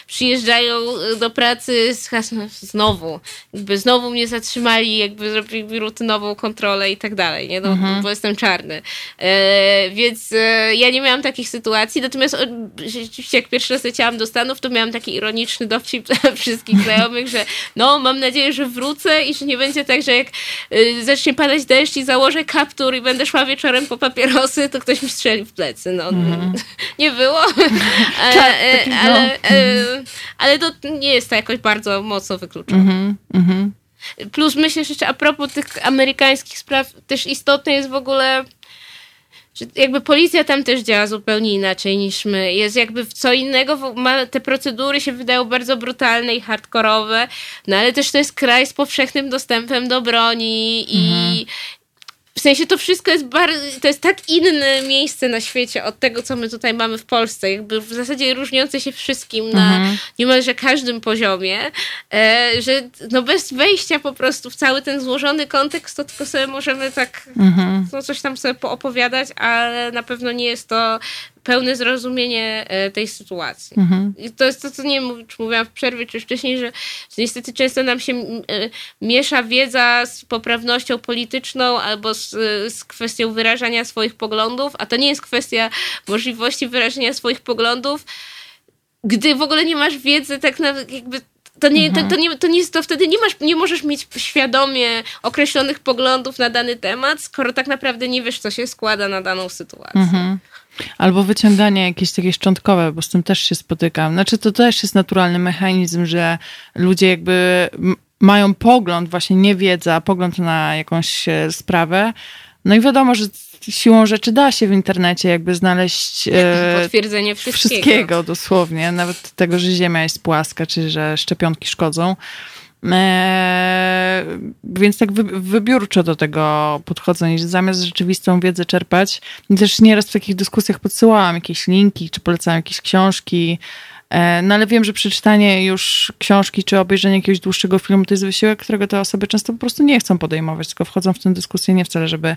przyjeżdżają do pracy z hasłem znowu, jakby znowu mnie zatrzymali, jakby zrobili rutynową kontrolę i tak dalej, nie, no, Mhm. bo jestem czarny. E, więc e, ja nie miałam takich sytuacji, natomiast o, rzeczywiście jak pierwszy raz leciałam do Stanów, to miałam taki ironiczny dowcip dla wszystkich znajomych, że no, mam nadzieję, że wrócę i że nie będzie tak, że jak y, zacznie padać deszcz i założę kaptur i będę szła wieczorem po papierosy, to ktoś mi strzeli w plecy. No, nie było. E, e, taki, no. ale, e, ale to nie jest to jakoś bardzo mocno wykluczone. Mhm, mhm. Plus myślę, że jeszcze a propos tych amerykańskich spraw, też istotne jest w ogóle, jakby policja tam też działa zupełnie inaczej niż my. Jest jakby w co innego, ma, te procedury się wydają bardzo brutalne i hardkorowe, no ale też to jest kraj z powszechnym dostępem do broni i w sensie to wszystko jest bardzo, to jest tak inne miejsce na świecie od tego, co my tutaj mamy w Polsce. Jakby w zasadzie różniące się wszystkim na niemalże każdym poziomie, e, że no bez wejścia po prostu w cały ten złożony kontekst, to tylko sobie możemy tak no coś tam sobie poopowiadać, ale na pewno nie jest to pełne zrozumienie e, tej sytuacji. I to jest to, co nie wiem, czy mówiłam w przerwie, czy wcześniej, że, niestety często nam się e, miesza wiedza z poprawnością polityczną albo z, e, z kwestią wyrażania swoich poglądów, a to nie jest kwestia możliwości wyrażania swoich poglądów, gdy w ogóle nie masz wiedzy, tak na, jakby to nie, to, to, nie, to, nie, to wtedy nie, masz, nie możesz mieć świadomie określonych poglądów na dany temat, skoro tak naprawdę nie wiesz, co się składa na daną sytuację. Mhm. Albo wyciąganie jakieś takie szczątkowe, bo z tym też się spotykam. Znaczy, to też jest naturalny mechanizm, że ludzie jakby mają pogląd, właśnie nie wiedza, pogląd na jakąś e, sprawę. No i wiadomo, że siłą rzeczy da się w internecie jakby znaleźć e, Potwierdzenie wszystkiego. wszystkiego dosłownie, nawet tego, że Ziemia jest płaska, czy że szczepionki szkodzą. Eee, więc tak wy, wybiórczo do tego podchodzę, niż zamiast rzeczywistą wiedzę czerpać. Też nieraz w takich dyskusjach podsyłałam jakieś linki, czy polecałam jakieś książki. E, No ale wiem, że przeczytanie już książki, czy obejrzenie jakiegoś dłuższego filmu to jest wysiłek, którego te osoby często po prostu nie chcą podejmować, tylko wchodzą w tę dyskusję nie wcale, żeby,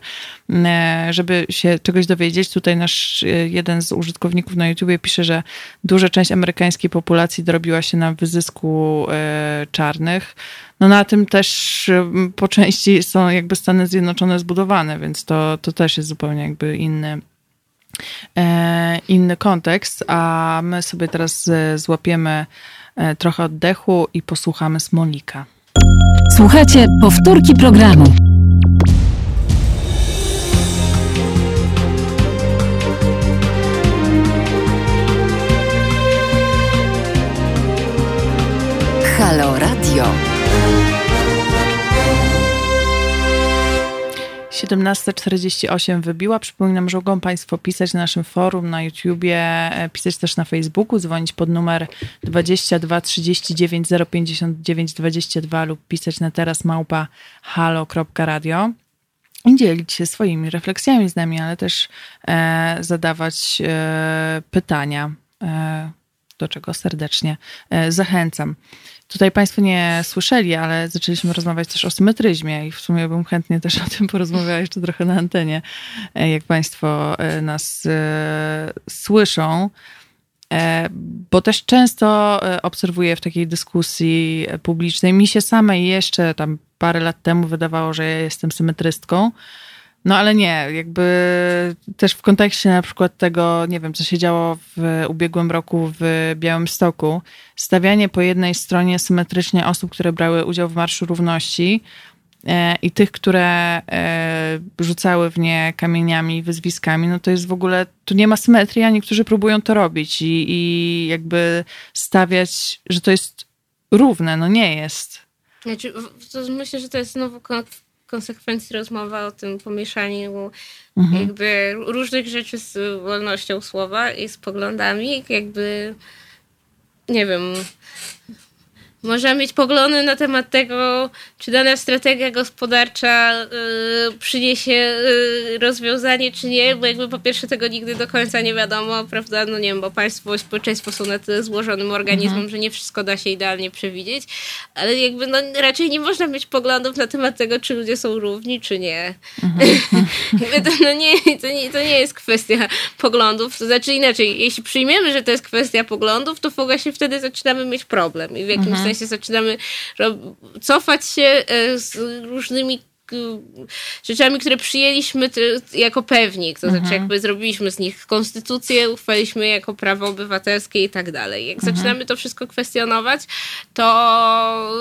e, żeby się czegoś dowiedzieć. Tutaj nasz e, jeden z użytkowników na YouTubie pisze, że duża część amerykańskiej populacji dorobiła się na wyzysku czarnych. No na tym też po części są jakby Stany Zjednoczone zbudowane, więc to, to też jest zupełnie jakby inny, inny kontekst, a my sobie teraz e, złapiemy e, trochę oddechu i posłuchamy Smolika. Słuchajcie powtórki programu. 17.48 wybiła. Przypominam, że mogą Państwo pisać na naszym forum, na YouTubie, e, pisać też na Facebooku, dzwonić pod numer 22 39 059 22 lub pisać na teraz małpa halo.radio i dzielić się swoimi refleksjami z nami, ale też e, zadawać e, pytania, e, do czego serdecznie e, zachęcam. Tutaj Państwo nie słyszeli, ale zaczęliśmy rozmawiać też o symetryzmie i w sumie bym chętnie też o tym porozmawiała jeszcze trochę na antenie, e, jak Państwo e, nas e, słyszą. Bo też często obserwuję w takiej dyskusji publicznej, mi się samej jeszcze tam parę lat temu wydawało, że ja jestem symetrystką, no ale nie, jakby też w kontekście na przykład tego, nie wiem, co się działo w ubiegłym roku w Białymstoku, stawianie po jednej stronie symetrycznie osób, które brały udział w Marszu Równości e, i tych, które e, rzucały w nie kamieniami wyzwiskami, no to jest w ogóle, tu nie ma symetrii, a niektórzy próbują to robić i, i jakby stawiać, że to jest równe, no nie jest. Znaczy, myślę, że to jest znowu konsekwencji rozmowa o tym pomieszaniu jakby różnych rzeczy z wolnością słowa i z poglądami, jakby nie wiem. Można mieć poglądy na temat tego, czy dana strategia gospodarcza y, przyniesie y, rozwiązanie, czy nie, bo jakby po pierwsze tego nigdy do końca nie wiadomo, prawda? No nie wiem, bo państwo społeczeństwo są na tyle złożonym organizmem, mhm. że nie wszystko da się idealnie przewidzieć, ale jakby no, raczej nie można mieć poglądów na temat tego, czy ludzie są równi, czy nie. Mhm. to, no nie, to, nie, to nie jest kwestia poglądów, to znaczy inaczej, jeśli przyjmiemy, że to jest kwestia poglądów, to właśnie wtedy zaczynamy mieć problem i w jakimś mhm sensie zaczynamy cofać się e, z różnymi rzeczami, które przyjęliśmy jako pewnik, to znaczy mhm. jakby zrobiliśmy z nich konstytucję, uchwaliliśmy jako prawo obywatelskie i tak dalej. Jak mhm. zaczynamy to wszystko kwestionować, to,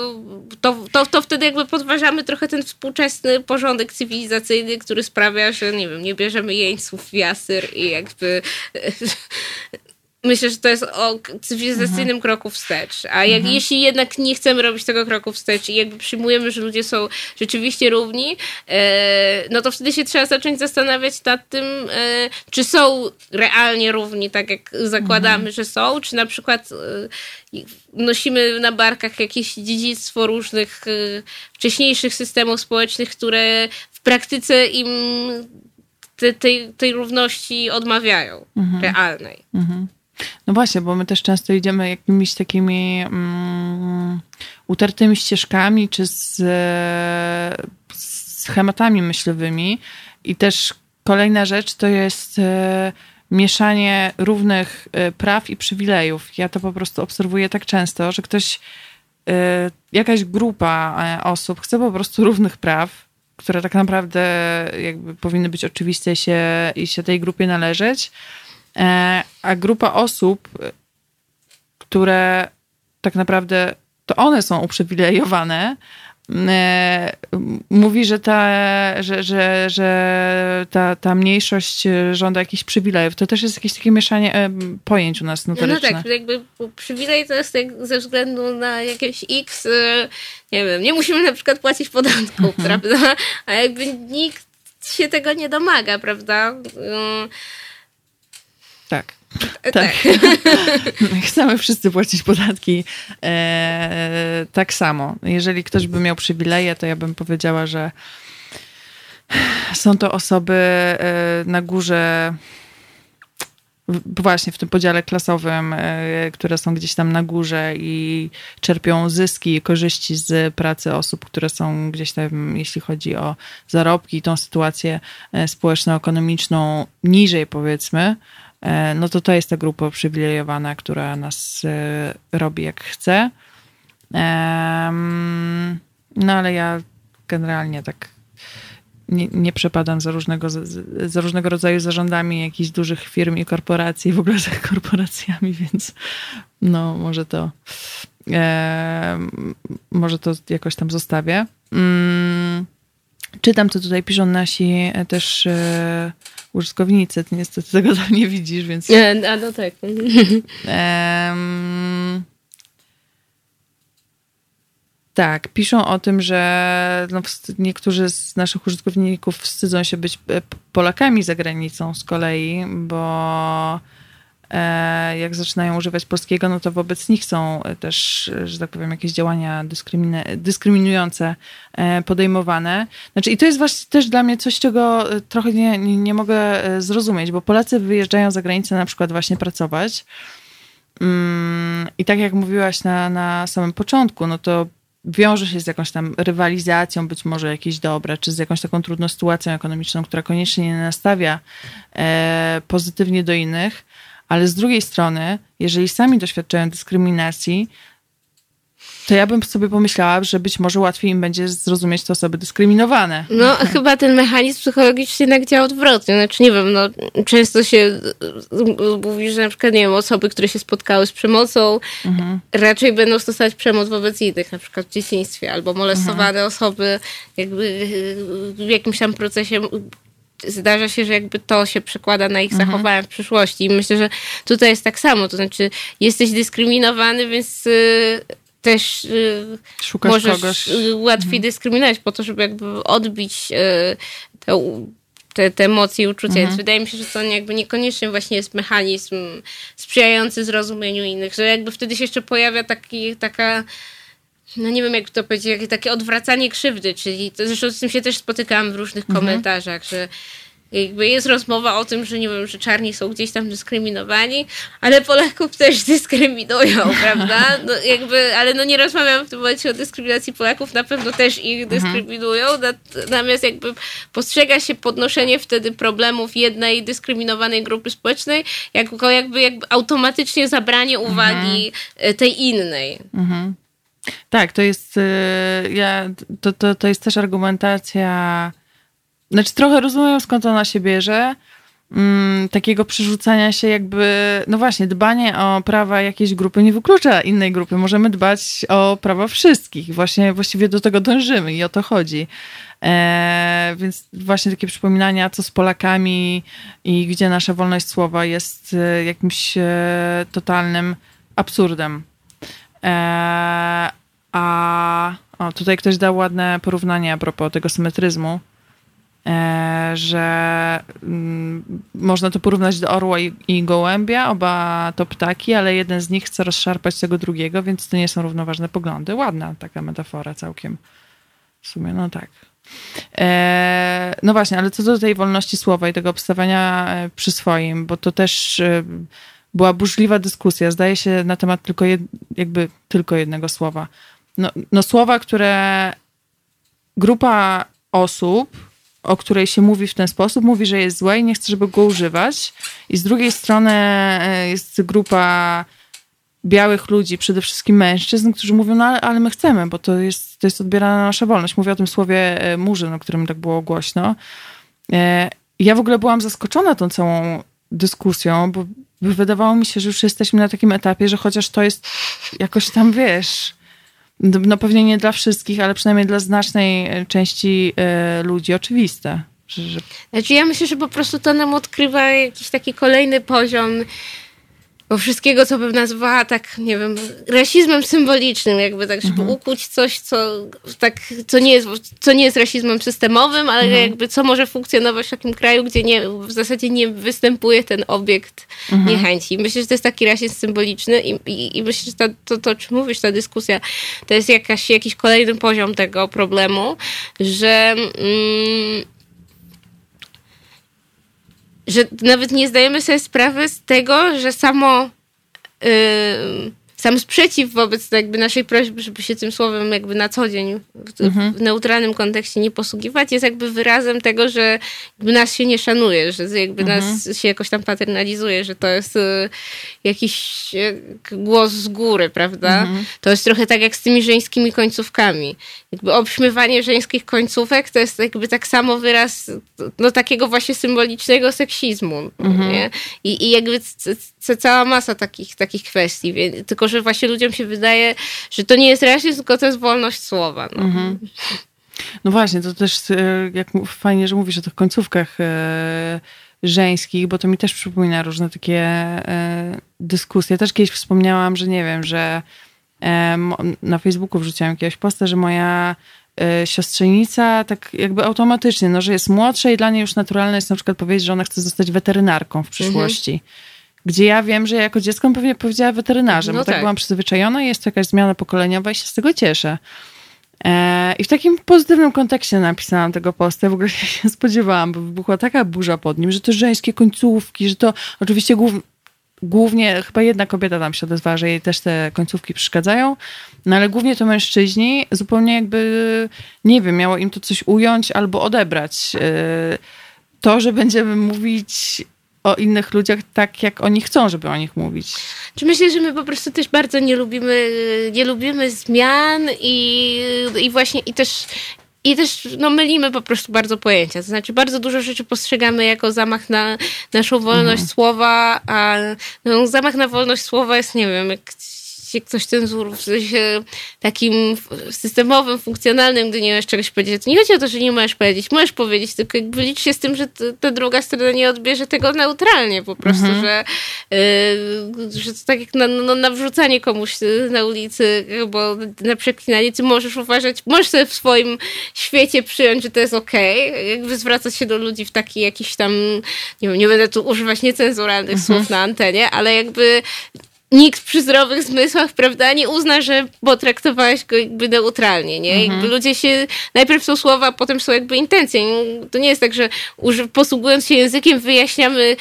to, to, to wtedy jakby podważamy trochę ten współczesny porządek cywilizacyjny, który sprawia, że nie wiem, nie bierzemy jeńców w jasyr i jakby Myślę, że to jest o cywilizacyjnym mhm. kroku wstecz. A jak, mhm. jeśli jednak nie chcemy robić tego kroku wstecz i jakby przyjmujemy, że ludzie są rzeczywiście równi, e, no to wtedy się trzeba zacząć zastanawiać nad tym, e, czy są realnie równi, tak jak zakładamy, mhm. że są, czy na przykład e, nosimy na barkach jakieś dziedzictwo różnych e, wcześniejszych systemów społecznych, które w praktyce im te, tej, tej równości odmawiają, mhm. realnej. No właśnie, bo my też często idziemy jakimiś takimi mm, utartymi ścieżkami czy z, z schematami myślowymi i też kolejna rzecz to jest e, mieszanie równych e, praw i przywilejów. Ja to po prostu obserwuję tak często, że ktoś, e, jakaś grupa osób chce po prostu równych praw, które tak naprawdę jakby powinny być oczywiste się, i się tej grupie należeć, E, a grupa osób, które tak naprawdę to one są uprzywilejowane, e, mówi, że ta, że, że, że ta, ta mniejszość żąda jakichś przywilejów. To też jest jakieś takie mieszanie e, pojęć u nas notoryczne. No, no tak, jakby przywilej to jest tak ze względu na jakieś x, nie wiem, nie musimy na przykład płacić podatków, mhm. prawda? A jakby nikt się tego nie domaga, prawda? Tak. Tak. tak. Chcemy wszyscy płacić podatki e, tak samo. Jeżeli ktoś by miał przywileje, to ja bym powiedziała, że są to osoby e, na górze właśnie w tym podziale klasowym, e, które są gdzieś tam na górze i czerpią zyski i korzyści z pracy osób, które są gdzieś tam, jeśli chodzi o zarobki i tą sytuację e, społeczno-ekonomiczną niżej powiedzmy, E, no to to jest ta grupa uprzywilejowana, która nas e, robi jak chce. No ale ja generalnie tak nie, nie przepadam za różnego, za różnego rodzaju zarządami jakichś dużych firm i korporacji, w ogóle za korporacjami, więc no może to e, może to jakoś tam zostawię. Mm, czytam, co tutaj piszą nasi też e, użytkownicy. Ty niestety tego tam nie widzisz, więc... A no tak. Um, tak, piszą o tym, że no, niektórzy z naszych użytkowników wstydzą się być e, Polakami za granicą z kolei, bo jak zaczynają używać polskiego, no to wobec nich są też, że tak powiem, jakieś działania dyskryminujące e, podejmowane. Znaczy, i to jest właśnie też dla mnie coś, czego trochę nie, nie, mogę e, zrozumieć, bo Polacy wyjeżdżają za granicę na przykład właśnie pracować. Mm, I tak jak mówiłaś na, na samym początku, no to wiąże się z jakąś tam rywalizacją, być może jakieś dobre, czy z jakąś taką trudną sytuacją ekonomiczną, która koniecznie nie nastawia e, pozytywnie do innych. Ale z drugiej strony, jeżeli sami doświadczają dyskryminacji, to ja bym sobie pomyślała, że być może łatwiej im będzie zrozumieć te osoby dyskryminowane. No, chyba ten mechanizm psychologiczny jednak działa odwrotnie. Znaczy, nie wiem, no, często się mówi, że na przykład, nie wiem, osoby, które się spotkały z przemocą, mhm. raczej będą stosować przemoc wobec innych, na przykład w dzieciństwie, albo molestowane mhm. osoby jakby w jakimś tam procesie zdarza się, że jakby to się przekłada na ich mhm. zachowania w przyszłości. I myślę, że tutaj jest tak samo. To znaczy, jesteś dyskryminowany, więc y, też y, Szukasz możesz kogoś. Y, łatwiej mhm. dyskryminować po to, żeby jakby odbić y, te, te, te emocje i uczucia. Mhm. Więc wydaje mi się, że to jakby niekoniecznie właśnie jest mechanizm sprzyjający zrozumieniu innych, że jakby wtedy się jeszcze pojawia taki, taka no nie wiem jak to powiedzieć, jakieś takie odwracanie krzywdy, czyli to, zresztą z tym się też spotykałam w różnych komentarzach, że jakby jest rozmowa o tym, że nie wiem, że czarni są gdzieś tam dyskryminowani, ale Polaków też dyskryminują, prawda? No jakby, ale no nie rozmawiam w tym momencie o dyskryminacji Polaków, na pewno też ich dyskryminują, natomiast jakby postrzega się podnoszenie wtedy problemów jednej dyskryminowanej grupy społecznej jako jakby, jakby automatycznie zabranie uwagi mhm. tej innej. Mhm. Tak, to jest, y, ja, to, to, to jest też argumentacja znaczy trochę rozumiem skąd ona się bierze. Mm, takiego przerzucania się jakby, no właśnie, dbanie o prawa jakiejś grupy nie wyklucza innej grupy. Możemy dbać o prawa wszystkich. Właśnie właściwie do tego dążymy i o to chodzi. E, więc właśnie takie przypominania, co z Polakami i gdzie nasza wolność słowa jest e, jakimś e, totalnym absurdem. E, a o, tutaj ktoś dał ładne porównanie a propos tego symetryzmu E, że mm, można to porównać do orła i, i, gołębia, oba to ptaki, ale jeden z nich chce rozszarpać tego drugiego, więc to nie są równoważne poglądy. Ładna taka metafora całkiem. W sumie, no tak. E, no właśnie, ale co do tej wolności słowa i tego obstawiania e, przy swoim, bo to też e, była burzliwa dyskusja, zdaje się, na temat tylko jed, jakby tylko jednego słowa. No, no słowa, które grupa osób o której się mówi w ten sposób, mówi, że jest złe i nie chce, żeby go używać. I z drugiej strony e, jest grupa białych ludzi, przede wszystkim mężczyzn, którzy mówią, no ale, ale my chcemy, bo to jest, to jest odbierana nasza wolność. Mówię o tym słowie e, murzyn, o którym tak było głośno. E, ja w ogóle byłam zaskoczona tą całą dyskusją, bo wydawało mi się, że już jesteśmy na takim etapie, że chociaż to jest jakoś tam, wiesz, no pewnie nie dla wszystkich, ale przynajmniej dla znacznej e, części e, ludzi oczywiste. Że, że... Znaczy ja myślę, że po prostu to nam odkrywa jakiś taki kolejny poziom bo wszystkiego, co bym nazwała tak, nie wiem, rasizmem symbolicznym, jakby tak, żeby mhm. ukuć coś, co, tak, co, nie jest, co nie jest rasizmem systemowym, ale mhm. jakby co może funkcjonować w takim kraju, gdzie nie, w zasadzie nie występuje ten obiekt mhm. niechęci. Myślę, że to jest taki rasizm symboliczny i, i, i myślę, że to, to, to, o czym mówisz, ta dyskusja, to jest jakaś, jakiś kolejny poziom tego problemu, że... Mm, że nawet nie zdajemy sobie sprawy z tego, że samo. Yy, sam sprzeciw wobec jakby naszej prośby, żeby się tym słowem jakby na co dzień w, mhm. w neutralnym kontekście nie posługiwać, jest jakby wyrazem tego, że nas się nie szanuje, że jakby mhm. nas się jakoś tam paternalizuje, że to jest y, jakiś głos z góry, prawda? Mhm. To jest trochę tak jak z tymi żeńskimi końcówkami. Jakby obśmiewanie żeńskich końcówek to jest jakby tak samo wyraz no takiego właśnie symbolicznego seksizmu, mhm. I, I jakby cała masa takich, takich kwestii, tylko że właśnie ludziom się wydaje, że to nie jest rasizm, tylko to jest wolność słowa. No. Mhm. no właśnie, to też e, jak fajnie, że mówisz o tych końcówkach e, żeńskich, bo to mi też przypomina różne takie e, dyskusje. Też kiedyś wspomniałam, że nie wiem, że na Facebooku wrzuciłam jakiegoś posta, że moja siostrzenica tak jakby automatycznie, no, że jest młodsza i dla niej już naturalne jest na przykład powiedzieć, że ona chce zostać weterynarką w przyszłości. Mhm. Gdzie ja wiem, że jako dziecko pewnie powiedziała weterynarzem, no bo tak, tak byłam przyzwyczajona i jest to jakaś zmiana pokoleniowa i się z tego cieszę. E, I w takim pozytywnym kontekście napisałam tego posta. W ogóle się nie spodziewałam, bo wybuchła taka burza pod nim, że to żeńskie końcówki, że to oczywiście głów, głównie, chyba jedna kobieta tam się odezwała, że jej też te końcówki przeszkadzają, no ale głównie to mężczyźni, zupełnie jakby, nie wiem, miało im to coś ująć albo odebrać. E, to, że będziemy mówić o innych ludziach tak, jak oni chcą, żeby o nich mówić. Czy myślę, że my po prostu też bardzo nie lubimy, nie lubimy zmian i, i właśnie i też i też no, mylimy po prostu bardzo pojęcia. To znaczy, bardzo dużo rzeczy postrzegamy jako zamach na naszą wolność mhm. słowa, a no, zamach na wolność słowa jest, nie wiem, jak się ktoś ten wzór w sensie takim systemowym, funkcjonalnym, gdy nie możesz czegoś powiedzieć. To nie chodzi o to, że nie możesz powiedzieć. Możesz powiedzieć, tylko jakby licz się z tym, że ta druga strona nie odbierze tego neutralnie po prostu, mhm. że, yy, że to tak jak na, no, komuś na ulicy, bo na przeklinanie ty możesz uważać, możesz sobie w swoim świecie przyjąć, że to jest okej, okay, jakby zwracać się do ludzi w taki jakiś tam, nie wiem, nie będę tu używać niecenzuralnych mhm. słów na antenie, ale jakby nikt przy zdrowych zmysłach, prawda, nie uzna, że potraktowałaś go jakby neutralnie, nie? Mhm. Jakby ludzie się, najpierw są słowa, potem są jakby intencje. To nie jest tak, że posługując się językiem wyjaśniamy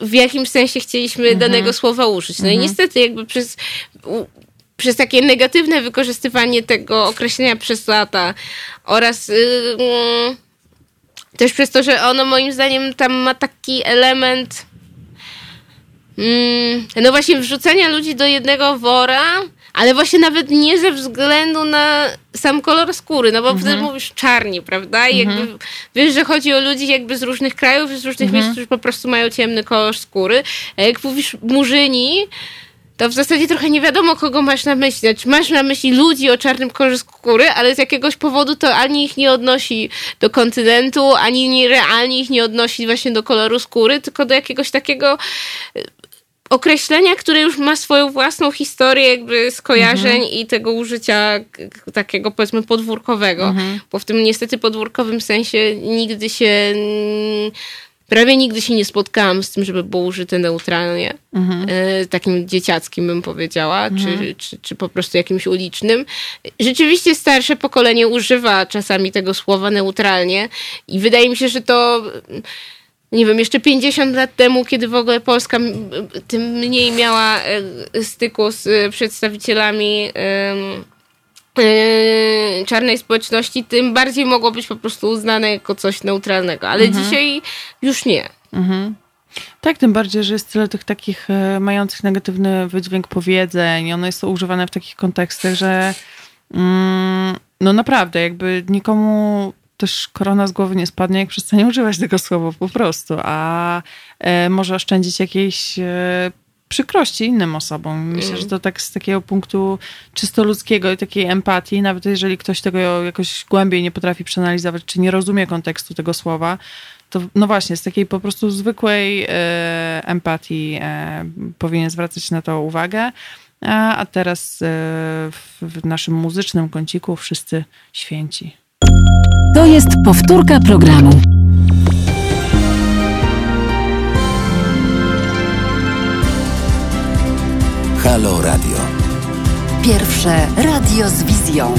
w, jakim sensie chcieliśmy Mhm. danego słowa użyć. No i niestety jakby przez, przez takie negatywne wykorzystywanie tego określenia przez lata oraz yy, też przez to, że ono moim zdaniem tam ma taki element mm, no właśnie wrzucania ludzi do jednego wora, ale właśnie nawet nie ze względu na sam kolor skóry, no bo wtedy mówisz czarni, prawda? I jakby wiesz, że chodzi o ludzi jakby z różnych krajów, z różnych miejsc, którzy po prostu mają ciemny kolor skóry. A jak mówisz murzyni, to w zasadzie trochę nie wiadomo, kogo masz na myśli. Znaczy, masz na myśli ludzi o czarnym kolorze skóry, ale z jakiegoś powodu to ani ich nie odnosi do kontynentu, ani nie, realnie ich nie odnosi właśnie do koloru skóry, tylko do jakiegoś takiego określenia, które już ma swoją własną historię jakby skojarzeń i tego użycia takiego powiedzmy podwórkowego, bo w tym niestety podwórkowym sensie nigdy się prawie nigdy się nie spotkałam z tym, żeby było użyte neutralnie. E, takim dzieciackim bym powiedziała, czy, czy, czy po prostu jakimś ulicznym. Rzeczywiście starsze pokolenie używa czasami tego słowa neutralnie i wydaje mi się, że to nie wiem, jeszcze 50 lat temu, kiedy w ogóle Polska tym mniej miała e, styku z e, przedstawicielami e, czarnej społeczności, tym bardziej mogło być po prostu uznane jako coś neutralnego. Ale dzisiaj już nie. Tak, tym bardziej, że jest tyle tych takich mających negatywny wydźwięk powiedzeń. One są używane w takich kontekstach, że mm, no naprawdę, jakby nikomu też korona z głowy nie spadnie, jak przestanie używać tego słowa po prostu, a e, może oszczędzić jakiejś e, przykrości innym osobom. Myślę, że to tak z takiego punktu czysto ludzkiego i takiej empatii, nawet jeżeli ktoś tego jakoś głębiej nie potrafi przeanalizować, czy nie rozumie kontekstu tego słowa, to no właśnie, z takiej po prostu zwykłej e, empatii e, powinien zwracać na to uwagę. A, a teraz e, w, w naszym muzycznym kąciku wszyscy święci. To jest powtórka programu. Halo Radio. Pierwsze radio z wizją.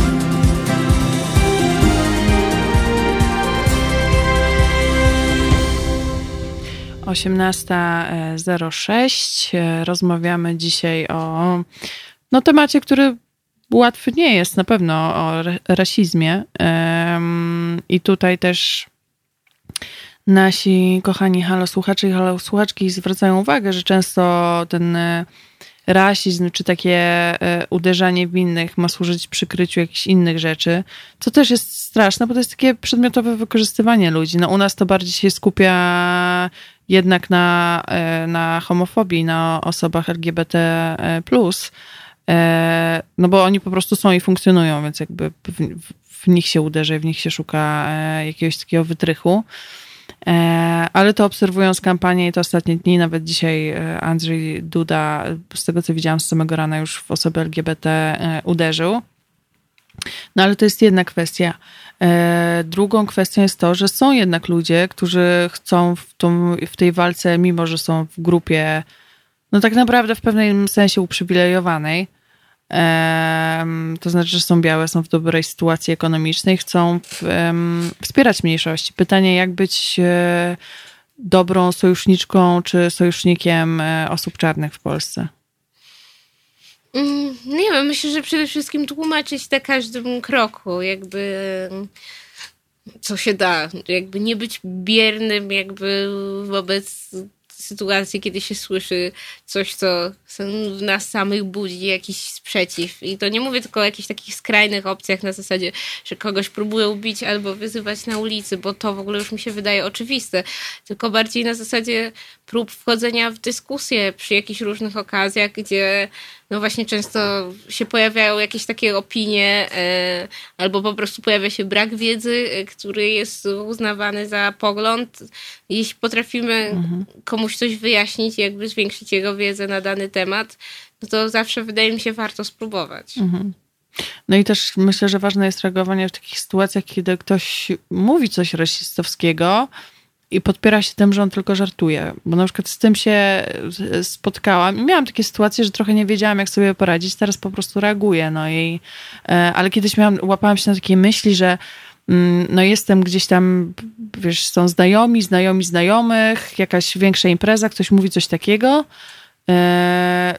e, 18.06. E, Rozmawiamy dzisiaj o no, temacie, który łatwy nie jest, na pewno o ra- rasizmie. I tutaj też nasi kochani halo słuchacze i halo słuchaczki zwracają uwagę, że często ten e, rasizm czy takie e, uderzanie w innych ma służyć przykryciu jakichś innych rzeczy, co też jest straszne, bo to jest takie przedmiotowe wykorzystywanie ludzi. No u nas to bardziej się skupia jednak na, e, na homofobii, na osobach LGBT+. E, No bo oni po prostu są i funkcjonują, więc jakby w, w, nich się uderzy, w nich się szuka e, jakiegoś takiego wytrychu. E, Ale to obserwując kampanię i te ostatnie dni, nawet dzisiaj Andrzej Duda, z tego co widziałam z samego rana, już w osoby LGBT uderzył. No ale to jest jedna kwestia. Drugą kwestią jest to, że są jednak ludzie, którzy chcą w, tą, w tej walce, mimo że są w grupie, no tak naprawdę w pewnym sensie uprzywilejowanej, to znaczy, że są białe, są w dobrej sytuacji ekonomicznej, chcą w, wspierać mniejszości. Pytanie, jak być e, dobrą sojuszniczką czy sojusznikiem e, osób czarnych w Polsce? Mm, Nie wiem, myślę, że przede wszystkim tłumaczyć na każdym kroku, jakby co się da, jakby nie być biernym jakby wobec sytuacji, kiedy się słyszy coś, co w nas samych budzi jakiś sprzeciw. I to nie mówię tylko o jakichś takich skrajnych opcjach na zasadzie, że kogoś próbują bić albo wyzywać na ulicy, bo to w ogóle już mi się wydaje oczywiste, tylko bardziej na zasadzie prób wchodzenia w dyskusję przy jakichś różnych okazjach, gdzie no właśnie często się pojawiają jakieś takie opinie, e, albo po prostu pojawia się brak wiedzy, e, który jest uznawany za pogląd. Jeśli potrafimy komuś coś wyjaśnić, jakby zwiększyć jego wiedzę na dany temat, no to zawsze wydaje mi się warto spróbować. No i też myślę, że ważne jest reagowanie w takich sytuacjach, kiedy ktoś mówi coś rasistowskiego, i podpiera się tym, że on tylko żartuje. Bo na przykład z tym się spotkałam i miałam takie sytuacje, że trochę nie wiedziałam, jak sobie poradzić. Teraz po prostu reaguję. No i, e, ale kiedyś miałam, łapałam się na takiej myśli, że mm, no jestem gdzieś tam, wiesz, są znajomi, znajomi znajomych, jakaś większa impreza, ktoś mówi coś takiego. E,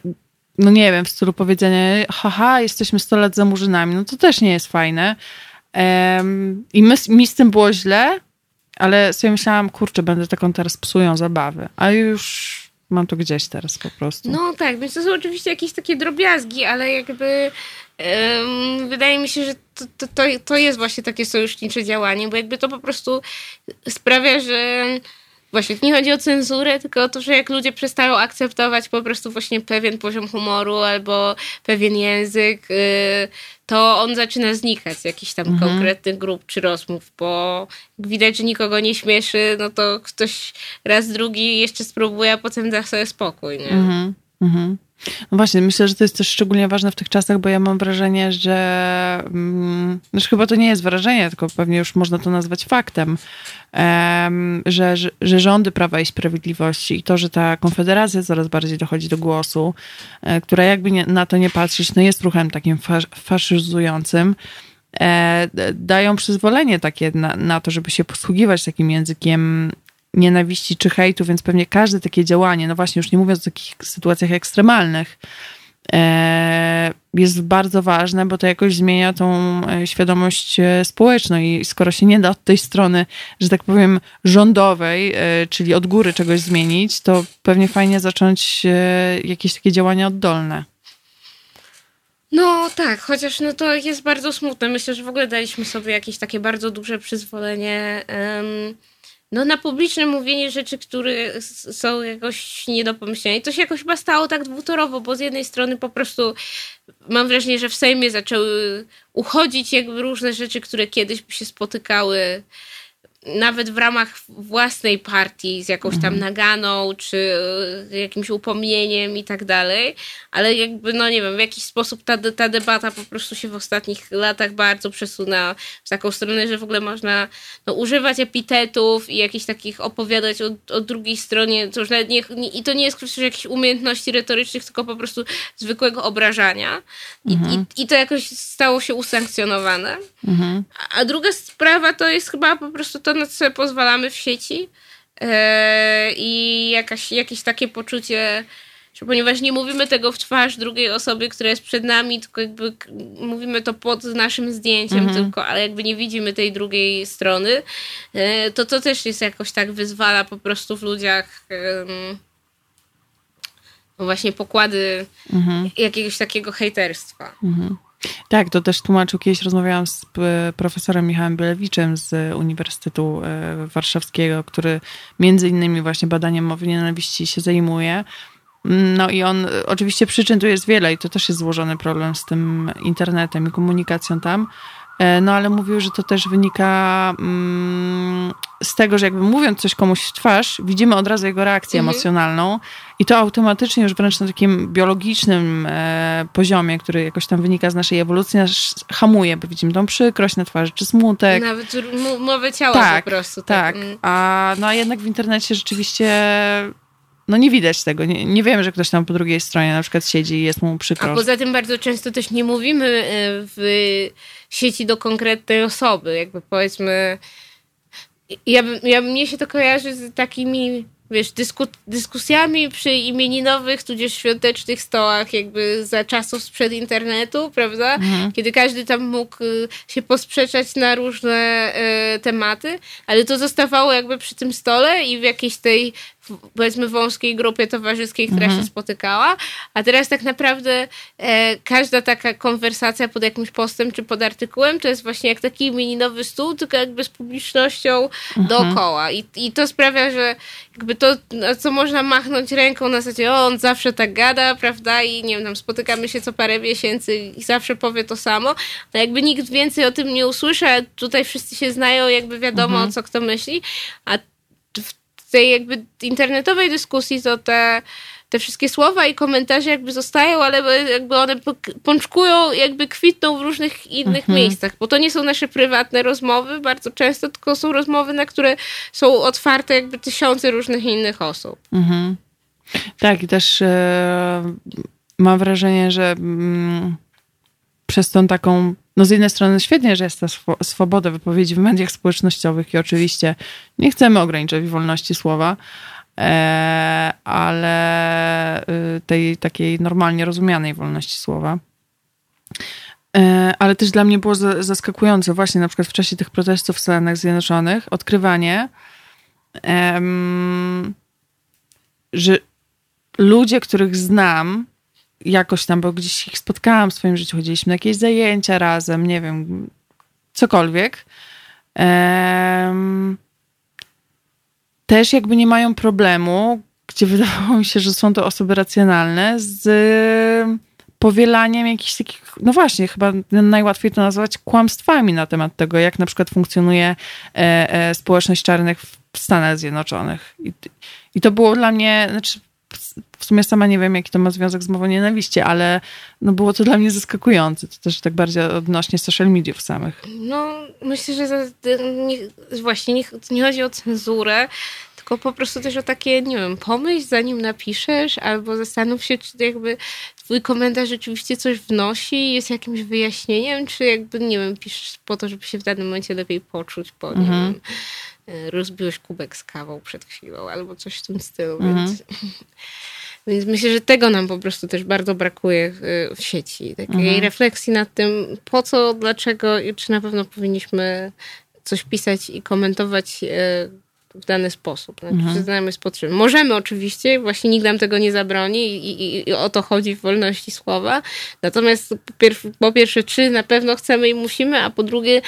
no nie wiem, w stylu powiedzenia, haha, jesteśmy 100 lat za murzynami, no to też nie jest fajne. I my, mi z tym było źle, ale sobie myślałam, kurczę, będę taką teraz psują zabawy. A już mam to gdzieś teraz po prostu. No tak, więc to są oczywiście jakieś takie drobiazgi, ale jakby um, wydaje mi się, że to, to, to, to jest właśnie takie sojusznicze działanie, bo jakby to po prostu sprawia, że właśnie nie chodzi o cenzurę, tylko o to, że jak ludzie przestają akceptować po prostu właśnie pewien poziom humoru albo pewien język, y, to on zaczyna znikać z jakichś tam mhm. konkretnych grup czy rozmów, bo jak widać, że nikogo nie śmieszy, no to ktoś raz, drugi jeszcze spróbuje, a potem da sobie spokój, nie? Mhm. Mhm. No właśnie, myślę, że to jest też szczególnie ważne w tych czasach, bo ja mam wrażenie, że mm, znaczy chyba to nie jest wrażenie, tylko pewnie już można to nazwać faktem, że, że, że, rządy Prawa i Sprawiedliwości i to, że ta konfederacja coraz bardziej dochodzi do głosu, e, która jakby nie, na to nie patrzeć, no jest ruchem takim fas, faszyzującym, e, dają przyzwolenie takie na, na to, żeby się posługiwać takim językiem nienawiści czy hejtu, więc pewnie każde takie działanie, no właśnie już nie mówiąc o takich sytuacjach ekstremalnych, e, jest bardzo ważne, bo to jakoś zmienia tą e, świadomość e, społeczną i skoro się nie da od tej strony, że tak powiem, rządowej, czyli od góry czegoś zmienić, to pewnie fajnie zacząć jakieś takie działania oddolne. No tak, chociaż no to jest bardzo smutne. Myślę, że w ogóle daliśmy sobie jakieś takie bardzo duże przyzwolenie um, no, na publiczne mówienie rzeczy, które są jakoś nie do pomyślenia. I to się jakoś chyba stało tak dwutorowo, bo z jednej strony po prostu mam wrażenie, że w Sejmie zaczęły uchodzić jakby różne rzeczy, które kiedyś by się spotykały nawet w ramach własnej partii z jakąś tam mhm. naganą, czy e, jakimś upomnieniem i tak dalej, ale jakby, no nie wiem, w jakiś sposób ta, ta debata po prostu się w ostatnich latach bardzo przesunęła w taką stronę, że w ogóle można no, używać epitetów i jakichś takich opowiadać o, o drugiej stronie, to już nawet nie, i to nie jest kwestia jakichś umiejętności retorycznych, tylko po prostu zwykłego obrażania I, mhm. i, i to jakoś stało się usankcjonowane. Mhm. A druga sprawa to jest chyba po prostu to, to, na co sobie pozwalamy w sieci e, i jakaś, jakieś takie poczucie, że ponieważ nie mówimy tego w twarz drugiej osoby, która jest przed nami, tylko jakby mówimy to pod naszym zdjęciem mhm. tylko, ale jakby nie widzimy tej drugiej strony, e, to to też jest jakoś tak wyzwala po prostu w ludziach no właśnie pokłady mhm. jakiegoś takiego hejterstwa. Mhm. Tak, to też tłumaczył. Kiedyś rozmawiałam z e, profesorem Michałem Bielewiczem z Uniwersytetu e, Warszawskiego, który między innymi właśnie badaniem mowy nienawiści się zajmuje. No i on, oczywiście przyczyn tu jest wiele i to też jest złożony problem z tym internetem i komunikacją tam, E, no ale mówił, że to też wynika mm, z tego, że jakby mówiąc coś komuś w twarz, widzimy od razu jego reakcję mhm. emocjonalną i to automatycznie już wręcz na takim biologicznym e, poziomie, który jakoś tam wynika z naszej ewolucji, nas hamuje, bo widzimy tą przykrość na twarzy, czy smutek. Nawet mowę ciała tak, po prostu. Tak, tak. Mm. A, no a jednak w internecie rzeczywiście no nie widać tego. Nie, nie wiemy, że ktoś tam po drugiej stronie na przykład siedzi i jest mu przykro. A poza tym bardzo często też nie mówimy e, w sieci do konkretnej osoby. Jakby powiedzmy, ja, ja mnie się to kojarzy z takimi wiesz, dysku, dyskusjami przy imieninowych, tudzież świątecznych stołach, jakby za czasów sprzed internetu, prawda? Mhm. Kiedy każdy tam mógł y, się posprzeczać na różne y, tematy, ale to zostawało jakby przy tym stole i w jakiejś tej powiedzmy wąskiej grupie towarzyskiej, która mhm. się spotykała, a teraz tak naprawdę e, każda taka konwersacja pod jakimś postem czy pod artykułem to jest właśnie jak taki imieninowy stół, tylko jakby z publicznością mhm. dookoła I, i to sprawia, że jakby to, co można machnąć ręką na zasadzie, o, on zawsze tak gada, prawda, i nie wiem, tam spotykamy się co parę miesięcy i zawsze powie to samo, to jakby nikt więcej o tym nie usłyszy, a tutaj wszyscy się znają, jakby wiadomo, mhm. co kto myśli, a tej jakby internetowej dyskusji to te te wszystkie słowa i komentarze jakby zostają, ale jakby one pączkują, jakby kwitną w różnych innych mhm. miejscach, bo to nie są nasze prywatne rozmowy bardzo często, tylko są rozmowy, na które są otwarte jakby tysiące różnych innych osób. Mhm. Tak, i też e, mam wrażenie, że mm, przez tą taką, no z jednej strony świetnie, że jest ta swoboda wypowiedzi w mediach społecznościowych i oczywiście nie chcemy ograniczać wolności słowa, e, ale y, tej takiej normalnie rozumianej wolności słowa. E, ale też dla mnie było zaskakujące właśnie na przykład w czasie tych protestów w Stanach Zjednoczonych odkrywanie, że ludzie, których znam, jakoś tam, bo gdzieś ich spotkałam w swoim życiu, chodziliśmy na jakieś zajęcia razem, nie wiem, cokolwiek. Um, też jakby nie mają problemu, gdzie wydawało mi się, że są to osoby racjonalne, z powielaniem jakichś takich, no właśnie, chyba najłatwiej to nazwać kłamstwami na temat tego, jak na przykład funkcjonuje e, e, społeczność czarnych w Stanach Zjednoczonych. I, I to było dla mnie, znaczy w sumie sama nie wiem, jaki to ma związek z mową nienawiści, ale no było to dla mnie zaskakujące. To też tak bardziej odnośnie social mediów samych. No, myślę, że za, nie, właśnie nie, nie chodzi o cenzurę, tylko po prostu też o takie, nie wiem, pomyśl zanim napiszesz, albo zastanów się, czy jakby twój komentarz rzeczywiście coś wnosi, jest jakimś wyjaśnieniem, czy jakby, nie wiem, piszesz po to, żeby się w danym momencie lepiej poczuć, bo nie mhm. wiem, rozbiłeś kubek z kawą przed chwilą, albo coś w tym stylu, mhm. więc... Więc myślę, że tego nam po prostu też bardzo brakuje w sieci. Takiej mhm. refleksji nad tym, po co, dlaczego i czy na pewno powinniśmy coś pisać i komentować e, w dany sposób. Znaczy, mhm. Znamy z potrzeby. Możemy oczywiście, właśnie nikt nam tego nie zabroni i, i, i, o to chodzi w wolności słowa. Natomiast po, po, pierwsze, czy na pewno chcemy i musimy, a po drugie,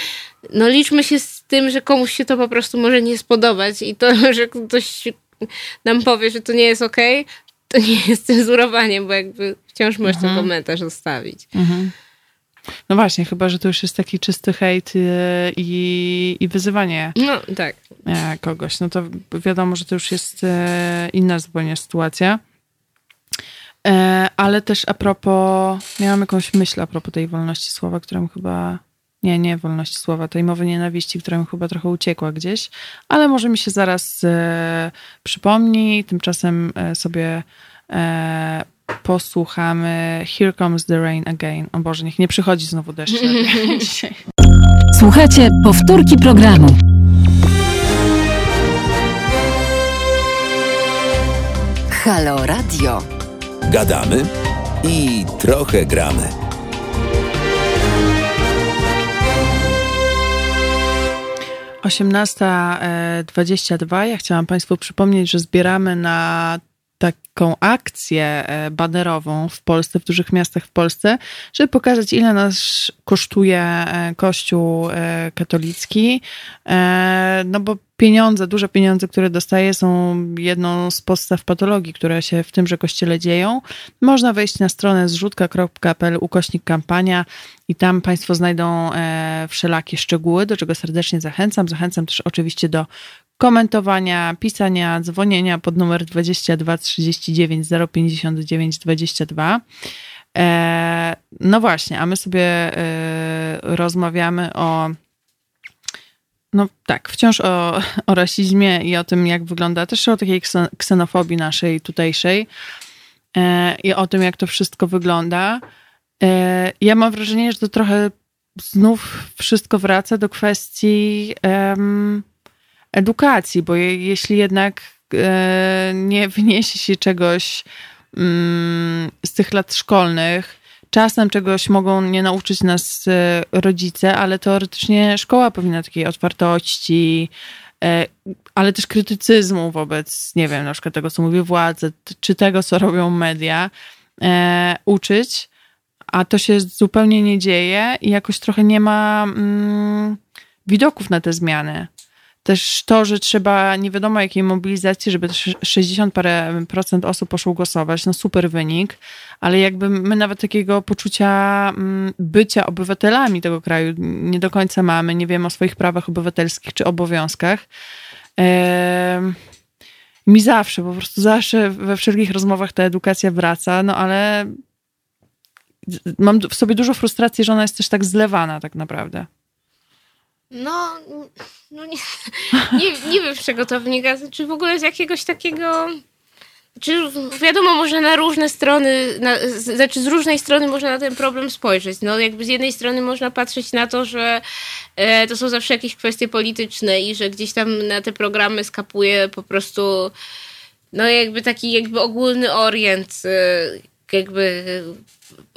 no liczmy się z tym, że komuś się to po prostu może nie spodobać i to, że ktoś nam powie, że to nie jest okej, okay, to nie jest cenzurowanie, bo jakby wciąż możesz mhm. ten komentarz zostawić. Mhm. No właśnie, chyba, że to już jest taki czysty hejt y, i, i wyzywanie no, tak. E, kogoś. No to wiadomo, że to już jest e, inna zupełnie sytuacja. E, ale też a propos, miałam jakąś myśl a propos tej wolności słowa, którą chyba, nie, nie wolności słowa, tej mowy nienawiści, która mi chyba trochę uciekła gdzieś, ale może mi się zaraz przypomni. Tymczasem sobie posłuchamy Here Comes the Rain Again. O Boże, niech nie przychodzi znowu deszcz dzisiaj. Słuchajcie, powtórki programu. Halo Radio. Gadamy i trochę gramy. Osiemnasta e, dwadzieścia dwa. Ja chciałam Państwu przypomnieć, że zbieramy na taką akcję e, banerową w Polsce, w dużych miastach w Polsce, żeby pokazać, ile nas kosztuje e, Kościół e, katolicki. No bo pieniądze, duże pieniądze, które dostaje, są jedną z podstaw patologii, które się w tymże kościele dzieją. Można wejść na stronę zrzutka.pl ukośnik kampania i tam Państwo znajdą wszelakie szczegóły, do czego serdecznie zachęcam. Zachęcam też oczywiście do komentowania, pisania, dzwonienia pod numer 22 39 059 22. no właśnie, a my sobie e, rozmawiamy o no tak, wciąż o, o rasizmie i o tym, jak wygląda też o takiej ksenofobii naszej tutejszej e, i o tym, jak to wszystko wygląda. E, ja mam wrażenie, że to trochę znów wszystko wraca do kwestii edukacji, bo jeśli jednak e, nie wyniesie się czegoś mm, z tych lat szkolnych, czasem czegoś mogą nie nauczyć nas e, rodzice, ale teoretycznie szkoła powinna takiej otwartości, e, ale też krytycyzmu wobec, nie wiem, na przykład tego, co mówi władze, czy tego, co robią media, uczyć, a to się zupełnie nie dzieje i jakoś trochę nie ma mm, widoków na te zmiany. Też to, że trzeba nie wiadomo jakiej mobilizacji, żeby 60 parę procent osób poszło głosować, no super wynik, ale jakby my nawet takiego poczucia mm, bycia obywatelami tego kraju nie do końca mamy, nie wiemy o swoich prawach obywatelskich czy obowiązkach. Mi zawsze, po prostu zawsze we wszelkich rozmowach ta edukacja wraca, no ale mam w sobie dużo frustracji, że ona jest też tak zlewana tak naprawdę. No, no nie, nie, nie wiem z czego to wynika, czy w ogóle z jakiegoś takiego... Czy wiadomo, można na różne strony, na, znaczy z różnej strony można na ten problem spojrzeć. No jakby z jednej strony można patrzeć na to, że e, to są zawsze jakieś kwestie polityczne i że gdzieś tam na te programy skapuje po prostu no jakby taki jakby ogólny orient, e, jakby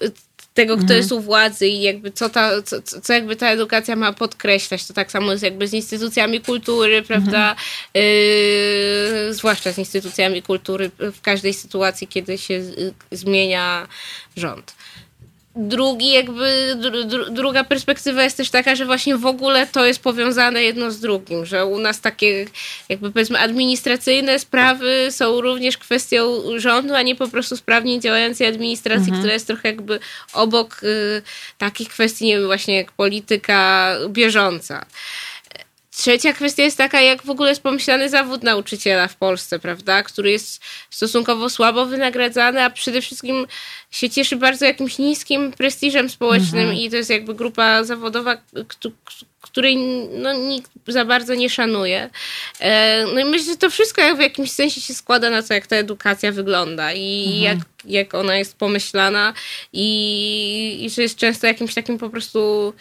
e, tego, kto mhm. jest u władzy i jakby co, ta, co, co jakby ta edukacja ma podkreślać. To tak samo jest jakby z instytucjami kultury, prawda? Mhm. Yy, zwłaszcza z instytucjami kultury w każdej sytuacji, kiedy się zmienia rząd drugi jakby, dru, druga perspektywa jest też taka, że właśnie w ogóle to jest powiązane jedno z drugim, że u nas takie jakby powiedzmy administracyjne sprawy są również kwestią rządu, a nie po prostu sprawnie działającej administracji, mhm. która jest trochę jakby obok y, takich kwestii, nie wiem, właśnie jak polityka bieżąca. Trzecia kwestia jest taka, jak w ogóle jest pomyślany zawód nauczyciela w Polsce, prawda? Który jest stosunkowo słabo wynagradzany, a przede wszystkim się cieszy bardzo jakimś niskim prestiżem społecznym mhm. i to jest jakby grupa zawodowa, której no, nikt za bardzo nie szanuje. E, no i myślę, że to wszystko w jakimś sensie się składa na to, jak ta edukacja wygląda i mhm. jak, jak ona jest pomyślana i, i że jest często jakimś takim po prostu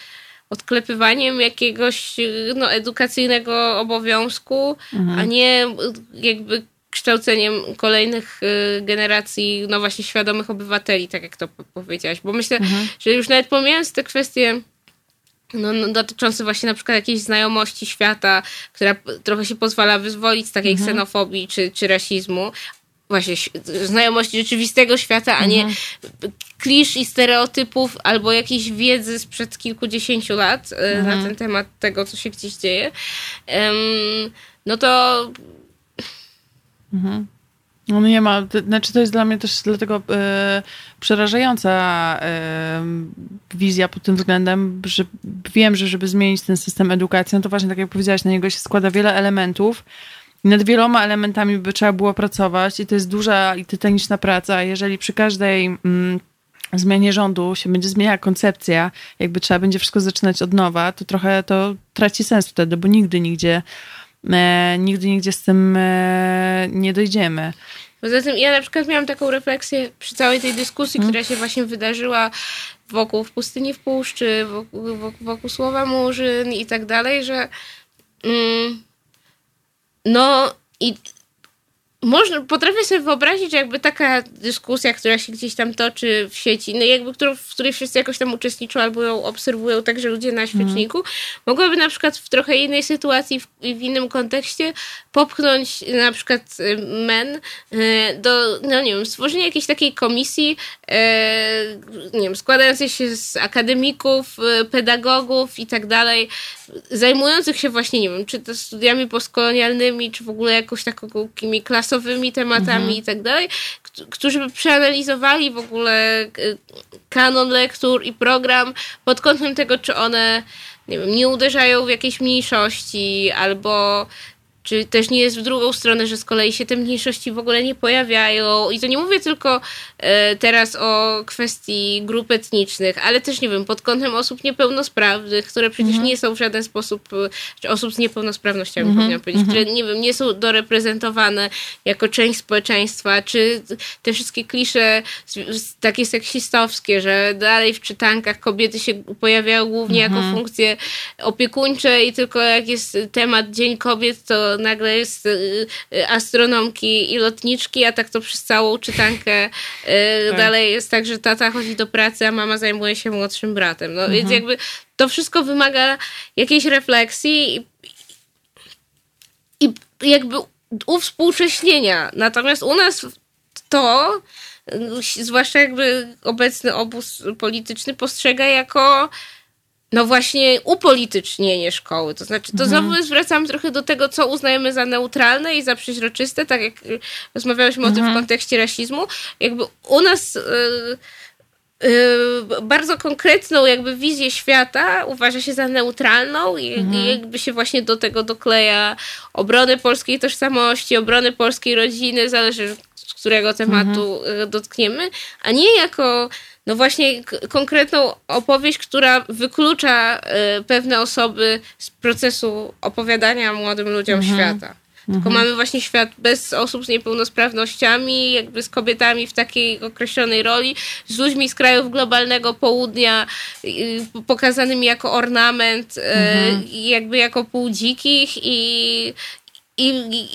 odklepywaniem jakiegoś no, edukacyjnego obowiązku, mhm. a nie jakby kształceniem kolejnych y, generacji, no właśnie świadomych obywateli, tak jak to powiedziałaś. Bo myślę, mhm. że już nawet pomijając te kwestie no, no, dotyczące właśnie na przykład jakiejś znajomości świata, która trochę się pozwala wyzwolić z takiej mhm. ksenofobii czy, czy rasizmu, właśnie znajomości rzeczywistego świata, a nie mhm. klisz i stereotypów albo jakiejś wiedzy sprzed kilkudziesięciu lat mhm. na ten temat tego, co się gdzieś dzieje, no to mhm. No nie ma, to, znaczy to jest dla mnie też dlatego e, przerażająca e, wizja pod tym względem, że wiem, że żeby zmienić ten system edukacji, no to właśnie tak jak powiedziałaś, na niego się składa wiele elementów, nad wieloma elementami by trzeba było pracować i to jest duża i tytaniczna praca. Jeżeli przy każdej mm, zmianie rządu się będzie zmieniała koncepcja, jakby trzeba będzie wszystko zaczynać od nowa, to trochę to traci sens wtedy, bo nigdy nigdzie e, nigdy nigdzie z tym e, nie dojdziemy. Poza tym ja na przykład miałam taką refleksję przy całej tej dyskusji, hmm. która się właśnie wydarzyła wokół w pustyni w puszczy, wokół, wokół, wokół słowa murzyn i tak dalej, że mm, no i można, potrafię sobie wyobrazić, że jakby taka dyskusja, która się gdzieś tam toczy w sieci, no jakby którą, w której wszyscy jakoś tam uczestniczą albo ją obserwują także ludzie na świeczniku, mm. mogłaby na przykład w trochę innej sytuacji, w, w, innym kontekście popchnąć na przykład y, men y, do, no nie wiem, stworzenia jakiejś takiej komisji, y, nie wiem, składającej się z akademików, pedagogów i tak dalej, zajmujących się właśnie, nie wiem, czy to studiami postkolonialnymi, czy w ogóle jakoś takimi klasowymi tematami mhm. i tak dalej, którzy by przeanalizowali w ogóle kanon lektur i program pod kątem tego, czy one nie wiem, nie uderzają w jakieś mniejszości albo czy też nie jest w drugą stronę, że z kolei się te mniejszości w ogóle nie pojawiają? I to nie mówię tylko e, teraz o kwestii grup etnicznych, ale też, nie wiem, pod kątem osób niepełnosprawnych, które przecież mhm. nie są w żaden sposób, czy osób z niepełnosprawnościami, mhm. powinnam powiedzieć, mhm. które, nie wiem, nie są doreprezentowane jako część społeczeństwa, czy te wszystkie klisze takie seksistowskie, że dalej w czytankach kobiety się pojawiają głównie jako mhm. funkcje opiekuńcze i tylko jak jest temat Dzień Kobiet, to nagle jest y, y, astronomki i lotniczki, a tak to przez całą czytankę y, tak. dalej jest tak, że tata chodzi do pracy, a mama zajmuje się młodszym bratem. No mhm. więc jakby to wszystko wymaga jakiejś refleksji i, i jakby uwspółcześnienia. Natomiast u nas to zwłaszcza jakby obecny obóz polityczny postrzega jako no właśnie upolitycznienie szkoły. To znaczy, to mhm. znowu zwracamy trochę do tego, co uznajemy za neutralne i za przeźroczyste, tak jak rozmawiałyśmy mhm. o tym w mhm. kontekście rasizmu. Jakby u nas... Yy, y, bardzo konkretną jakby wizję świata uważa się za neutralną i, Mhm. i jakby się właśnie do tego dokleja obronę polskiej tożsamości, obronę polskiej rodziny, zależy z którego tematu Mhm. y, dotkniemy, a nie jako no właśnie konkretną opowieść, która wyklucza y, pewne osoby z procesu opowiadania młodym ludziom Mhm. świata. Tylko mamy właśnie świat bez osób z niepełnosprawnościami, jakby z kobietami w takiej określonej roli, z ludźmi z krajów globalnego południa, y, pokazanymi jako ornament, y, i jakby jako pół dzikich i, i,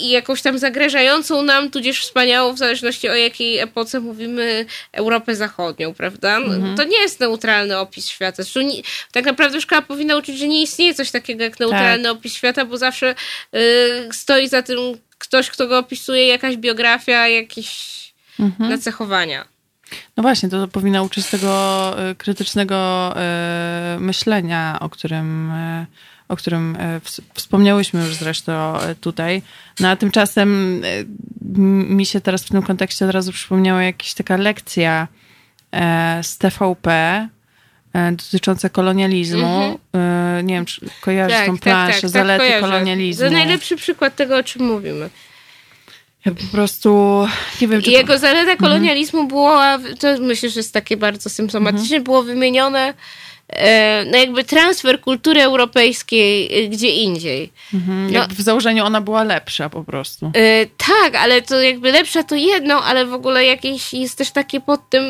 i jakąś tam zagrażającą nam, tudzież wspaniałą, w zależności o jakiej epoce mówimy, Europę Zachodnią, prawda? No, To nie jest neutralny opis świata. Zresztą nie, tak naprawdę szkoła powinna uczyć, że nie istnieje coś takiego jak neutralny opis świata, bo zawsze y, stoi za tym ktoś, kto go opisuje, jakaś biografia, jakieś nacechowania. No właśnie, to powinna uczyć tego y, krytycznego y, myślenia, o którym, y, o którym ws- wspomniałyśmy już zresztą y, tutaj. No a tymczasem m- mi się teraz w tym kontekście od razu przypomniała jakaś taka lekcja e, z TVP e, dotycząca kolonializmu. Y, Nie wiem, czy kojarzysz tą planszę, zalety kojarzę. kolonializmu. To najlepszy przykład tego, o czym mówimy. Ja po prostu nie wiem, czy jego zaleta kolonializmu było, to myślę, że jest takie bardzo symptomatyczne, było wymienione e, no jakby transfer kultury europejskiej e, gdzie indziej. Mhm, no- w założeniu ona była lepsza po prostu. E, tak, ale to jakby lepsza to jedno, ale w ogóle jakieś jest też takie pod tym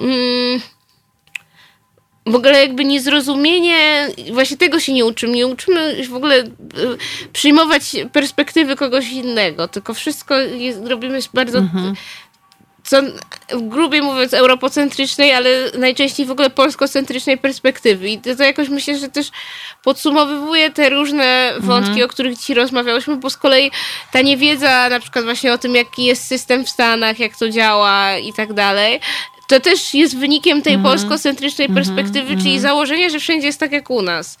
mm, w ogóle jakby niezrozumienie, właśnie tego się nie uczymy. Nie uczymy w ogóle e, przyjmować perspektywy kogoś innego, tylko wszystko jest, robimy bardzo co grubiej mówiąc europocentrycznej, ale najczęściej w ogóle polskocentrycznej perspektywy. I to, to jakoś myślę, że też podsumowywuje te różne wątki, o których dzisiaj rozmawiałyśmy, bo z kolei ta niewiedza na przykład właśnie o tym, jaki jest system w Stanach, jak to działa i tak dalej, to też jest wynikiem tej polskocentrycznej perspektywy, czyli założenia, że wszędzie jest tak jak u nas.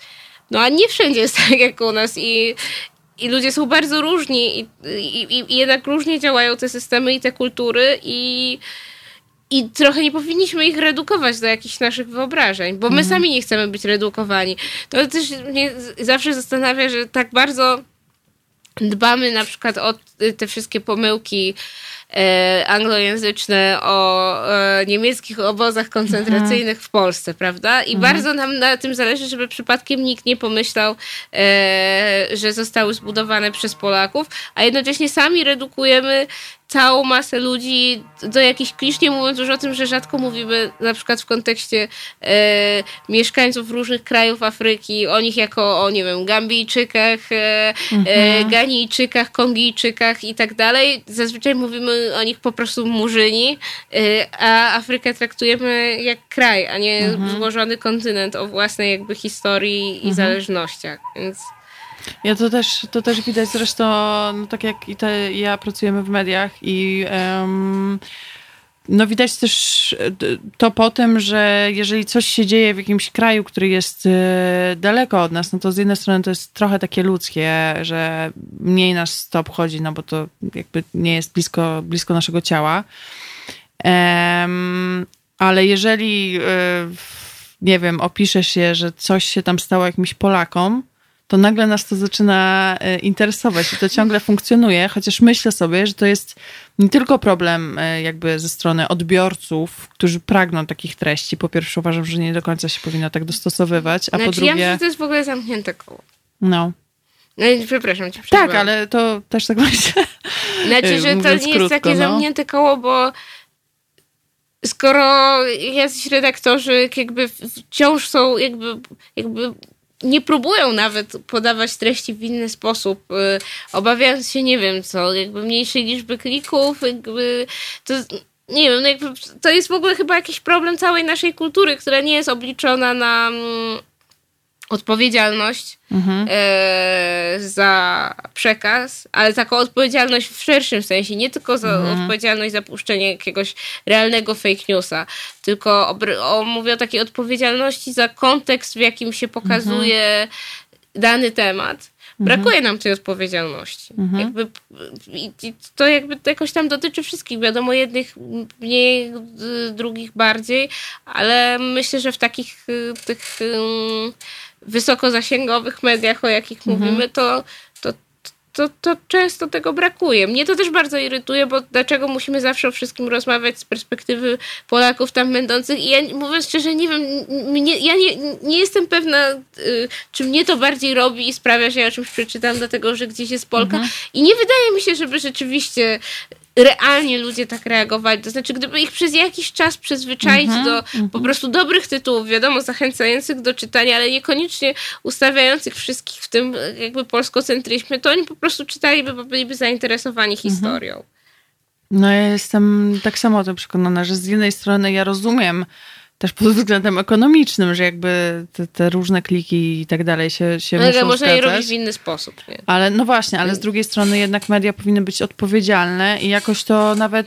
No a nie wszędzie jest tak jak u nas i, i ludzie są bardzo różni i, i, i jednak różnie działają te systemy i te kultury i, i trochę nie powinniśmy ich redukować do jakichś naszych wyobrażeń, bo my sami nie chcemy być redukowani. To też mnie zawsze zastanawia, że tak bardzo dbamy na przykład o te wszystkie pomyłki anglojęzyczne, o e, niemieckich obozach koncentracyjnych w Polsce, prawda? I bardzo nam na tym zależy, żeby przypadkiem nikt nie pomyślał, e, że zostały zbudowane przez Polaków, a jednocześnie sami redukujemy całą masę ludzi do jakichś klisz, nie mówiąc już o tym, że rzadko mówimy na przykład w kontekście e, mieszkańców różnych krajów Afryki, o nich jako o, nie wiem, Gambijczykach, e, e, Ganijczykach, Kongijczykach i tak dalej. Zazwyczaj mówimy o nich po prostu murzyni, e, a Afrykę traktujemy jak kraj, a nie złożony kontynent o własnej jakby historii i zależnościach. Więc Ja to też, to też widać zresztą, no tak jak i te, ja pracujemy w mediach i em, no widać też e, to po tym, że jeżeli coś się dzieje w jakimś kraju, który jest e, daleko od nas, no to z jednej strony to jest trochę takie ludzkie, że mniej nas to obchodzi, no bo to jakby nie jest blisko, blisko naszego ciała. Em, ale jeżeli, e, nie wiem, opisze się, że coś się tam stało jakimś Polakom, to nagle nas to zaczyna interesować i to ciągle funkcjonuje, chociaż myślę sobie, że to jest nie tylko problem e, jakby ze strony odbiorców, którzy pragną takich treści. Po pierwsze uważam, że nie do końca się powinno tak dostosowywać, a po znaczy, ja myślę, drugie... że to jest w ogóle zamknięte koło. No. No, przepraszam cię, Tak, ale to też tak myślę. Znaczy, że to nie jest krótko, takie no. zamknięte koło, bo skoro jacyś redaktorzy jakby wciąż są jakby, jakby nie próbują nawet podawać treści w inny sposób, y, obawiając się, nie wiem co, jakby mniejszej liczby klików, jakby to nie wiem, no jakby to jest w ogóle chyba jakiś problem całej naszej kultury, która nie jest obliczona na odpowiedzialność e, za przekaz, ale taką odpowiedzialność w szerszym sensie, nie tylko za odpowiedzialność za puszczenie jakiegoś realnego fake newsa, tylko obr- o, mówię o takiej odpowiedzialności za kontekst, w jakim się pokazuje dany temat. Brakuje nam tej odpowiedzialności. Jakby, i, i to jakby to jakoś tam dotyczy wszystkich. Wiadomo, jednych mniej, d- drugich bardziej, ale myślę, że w takich y, tych ym, wysokozasięgowych mediach, o jakich mówimy, to, to, to, to często tego brakuje. Mnie to też bardzo irytuje, bo dlaczego musimy zawsze o wszystkim rozmawiać z perspektywy Polaków tam będących. I ja mówiąc szczerze, nie wiem, mnie, ja nie, nie jestem pewna, y, czy mnie to bardziej robi i sprawia, że ja o czymś przeczytam, dlatego że gdzieś jest Polka. I nie wydaje mi się, żeby rzeczywiście realnie ludzie tak reagowali. To znaczy, gdyby ich przez jakiś czas przyzwyczaić do po prostu dobrych tytułów, wiadomo, zachęcających do czytania, ale niekoniecznie ustawiających wszystkich w tym jakby polskocentryzmie, to oni po prostu czytaliby, bo byliby zainteresowani historią. No ja jestem tak samo o tym przekonana, że z jednej strony ja rozumiem też pod względem ekonomicznym, że jakby te, te różne kliki i tak dalej się, się No, ale muszą można je zgadzać. robić w inny sposób. Nie? Ale no właśnie, ale z drugiej strony jednak media powinny być odpowiedzialne i jakoś to nawet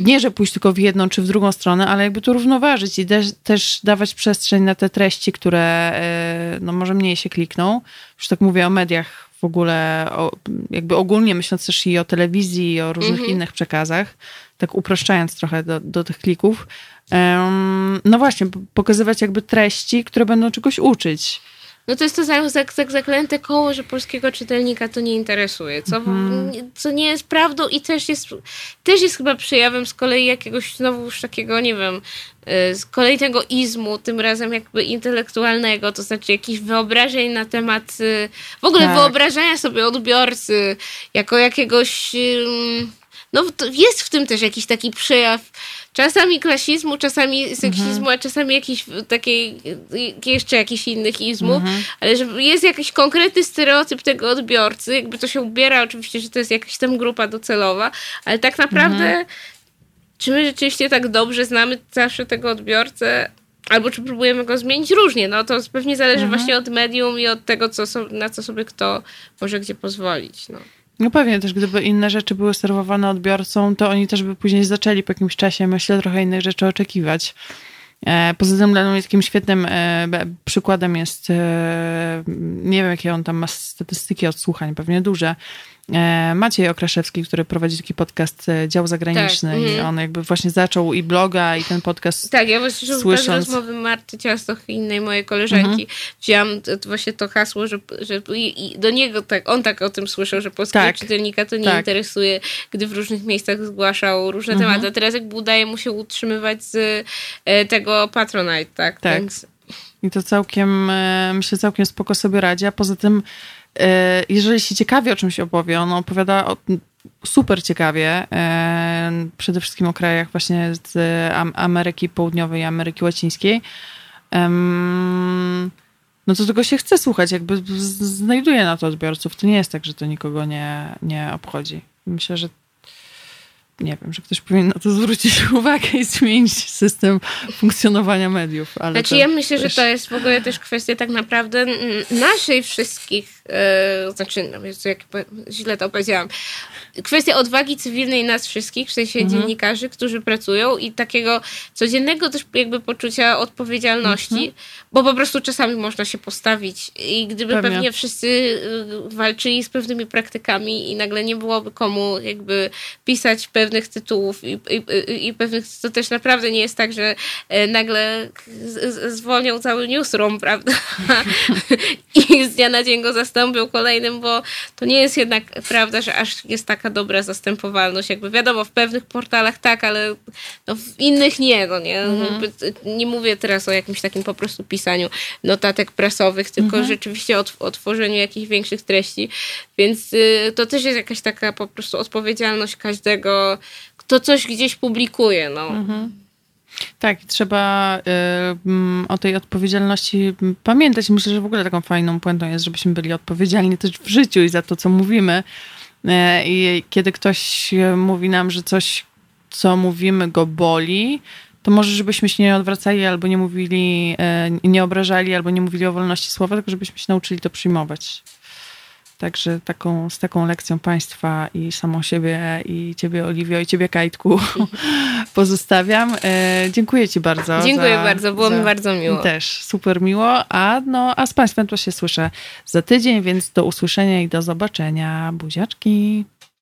nie, że pójść tylko w jedną czy w drugą stronę, ale jakby to równoważyć i też, też dawać przestrzeń na te treści, które e, no może mniej się klikną. Już tak mówię o mediach w ogóle, o, jakby ogólnie myśląc też i o telewizji, i o różnych innych przekazach, tak upraszczając trochę do, do tych klików. No właśnie, pokazywać jakby treści, które będą czegoś uczyć. No to jest to za- zaklęte koło, że polskiego czytelnika to nie interesuje, co, co nie jest prawdą i też jest, też jest chyba przejawem z kolei jakiegoś znowu już takiego, nie wiem, y, z kolejnego izmu, tym razem jakby intelektualnego, to znaczy jakichś wyobrażeń na temat, y, w ogóle Tak. wyobrażenia sobie odbiorcy jako jakiegoś, no jest w tym też jakiś taki przejaw czasami klasizmu, czasami seksizmu, a czasami jakiś takiej, jeszcze jakichś innych izmów, ale że jest jakiś konkretny stereotyp tego odbiorcy, jakby to się ubiera oczywiście, że to jest jakaś tam grupa docelowa, ale tak naprawdę czy my rzeczywiście tak dobrze znamy zawsze tego odbiorcę, albo czy próbujemy go zmienić? Różnie, no to pewnie zależy właśnie od medium i od tego, co so, na co sobie kto może gdzie pozwolić, no. No pewnie też, gdyby inne rzeczy były serwowane odbiorcom, to oni też by później zaczęli po jakimś czasie, myślę, trochę innych rzeczy oczekiwać. E, Poza tym dla mnie takim świetnym e, przykładem jest, e, nie wiem jakie on tam ma statystyki odsłuchań, pewnie duże, Maciej Okraszewski, który prowadzi taki podcast e, Dział Zagraniczny Tak, i mhm. on jakby właśnie zaczął i bloga i ten podcast Tak, ja właśnie że Słysząc- z rozmowy Marty Ciastoch i innej mojej koleżanki to, to właśnie to hasło, że, że i, i do niego tak, on tak o tym słyszał, że polskiego Tak, czytelnika to nie tak. interesuje, gdy w różnych miejscach zgłaszał różne tematy. A teraz jakby udaje mu się utrzymywać z e, tego Patronite, tak? Tak. Więc, I to całkiem, e, myślę, całkiem spoko sobie radzi. A poza tym, e, jeżeli się ciekawie o czymś opowie, on opowiada o, super ciekawie, e, przede wszystkim o krajach właśnie z Am- Ameryki Południowej i Ameryki Łacińskiej. No to tego się chce słuchać, jakby znajduje na to odbiorców. To nie jest tak, że to nikogo nie, nie obchodzi. Myślę, że nie wiem, że ktoś powinien na to zwrócić uwagę i zmienić system funkcjonowania mediów. Ale Znaczy ja myślę, że też- to jest w ogóle też kwestia tak naprawdę naszej wszystkich, e, znaczy no, jak źle to powiedziałam, kwestia odwagi cywilnej nas wszystkich, w sensie Mhm. dziennikarzy, którzy pracują i takiego codziennego też jakby poczucia odpowiedzialności, Mhm. bo po prostu czasami można się postawić i gdyby Pewnie. pewnie, wszyscy y, walczyli z pewnymi praktykami i nagle nie byłoby komu jakby pisać pewnych tytułów i, i, i- pewnych, to też naprawdę nie jest tak, że e, nagle z, zwolnią cały newsroom, prawda? I z dnia na dzień go zastąpią kolejnym, bo to nie jest jednak prawda, że aż jest taka dobra zastępowalność. Jakby wiadomo, w pewnych portalach tak, ale no w innych nie, no nie. Jakby, nie mówię teraz o jakimś takim po prostu pisaniu notatek prasowych, tylko rzeczywiście o, o tworzeniu jakichś większych treści. Więc y, to też jest jakaś taka po prostu odpowiedzialność każdego, kto coś gdzieś publikuje, no. Tak, i trzeba y, mm, o tej odpowiedzialności pamiętać. Myślę, że w ogóle taką fajną puentą jest, żebyśmy byli odpowiedzialni też w życiu i za to, co mówimy. E, I kiedy ktoś e, mówi nam, że coś, co mówimy, go boli, to może, żebyśmy się nie odwracali albo nie mówili, e, nie obrażali, albo nie mówili o wolności słowa, tylko żebyśmy się nauczyli to przyjmować. Także taką, z taką lekcją Państwa i samą siebie i Ciebie, Oliwio, i Ciebie, Kajtku, pozostawiam. E, dziękuję Ci bardzo. Dziękuję za, bardzo, było za, mi bardzo miło. Też, super miło. A, no, a z Państwem to się słyszę za tydzień, więc do usłyszenia i do zobaczenia. Buziaczki.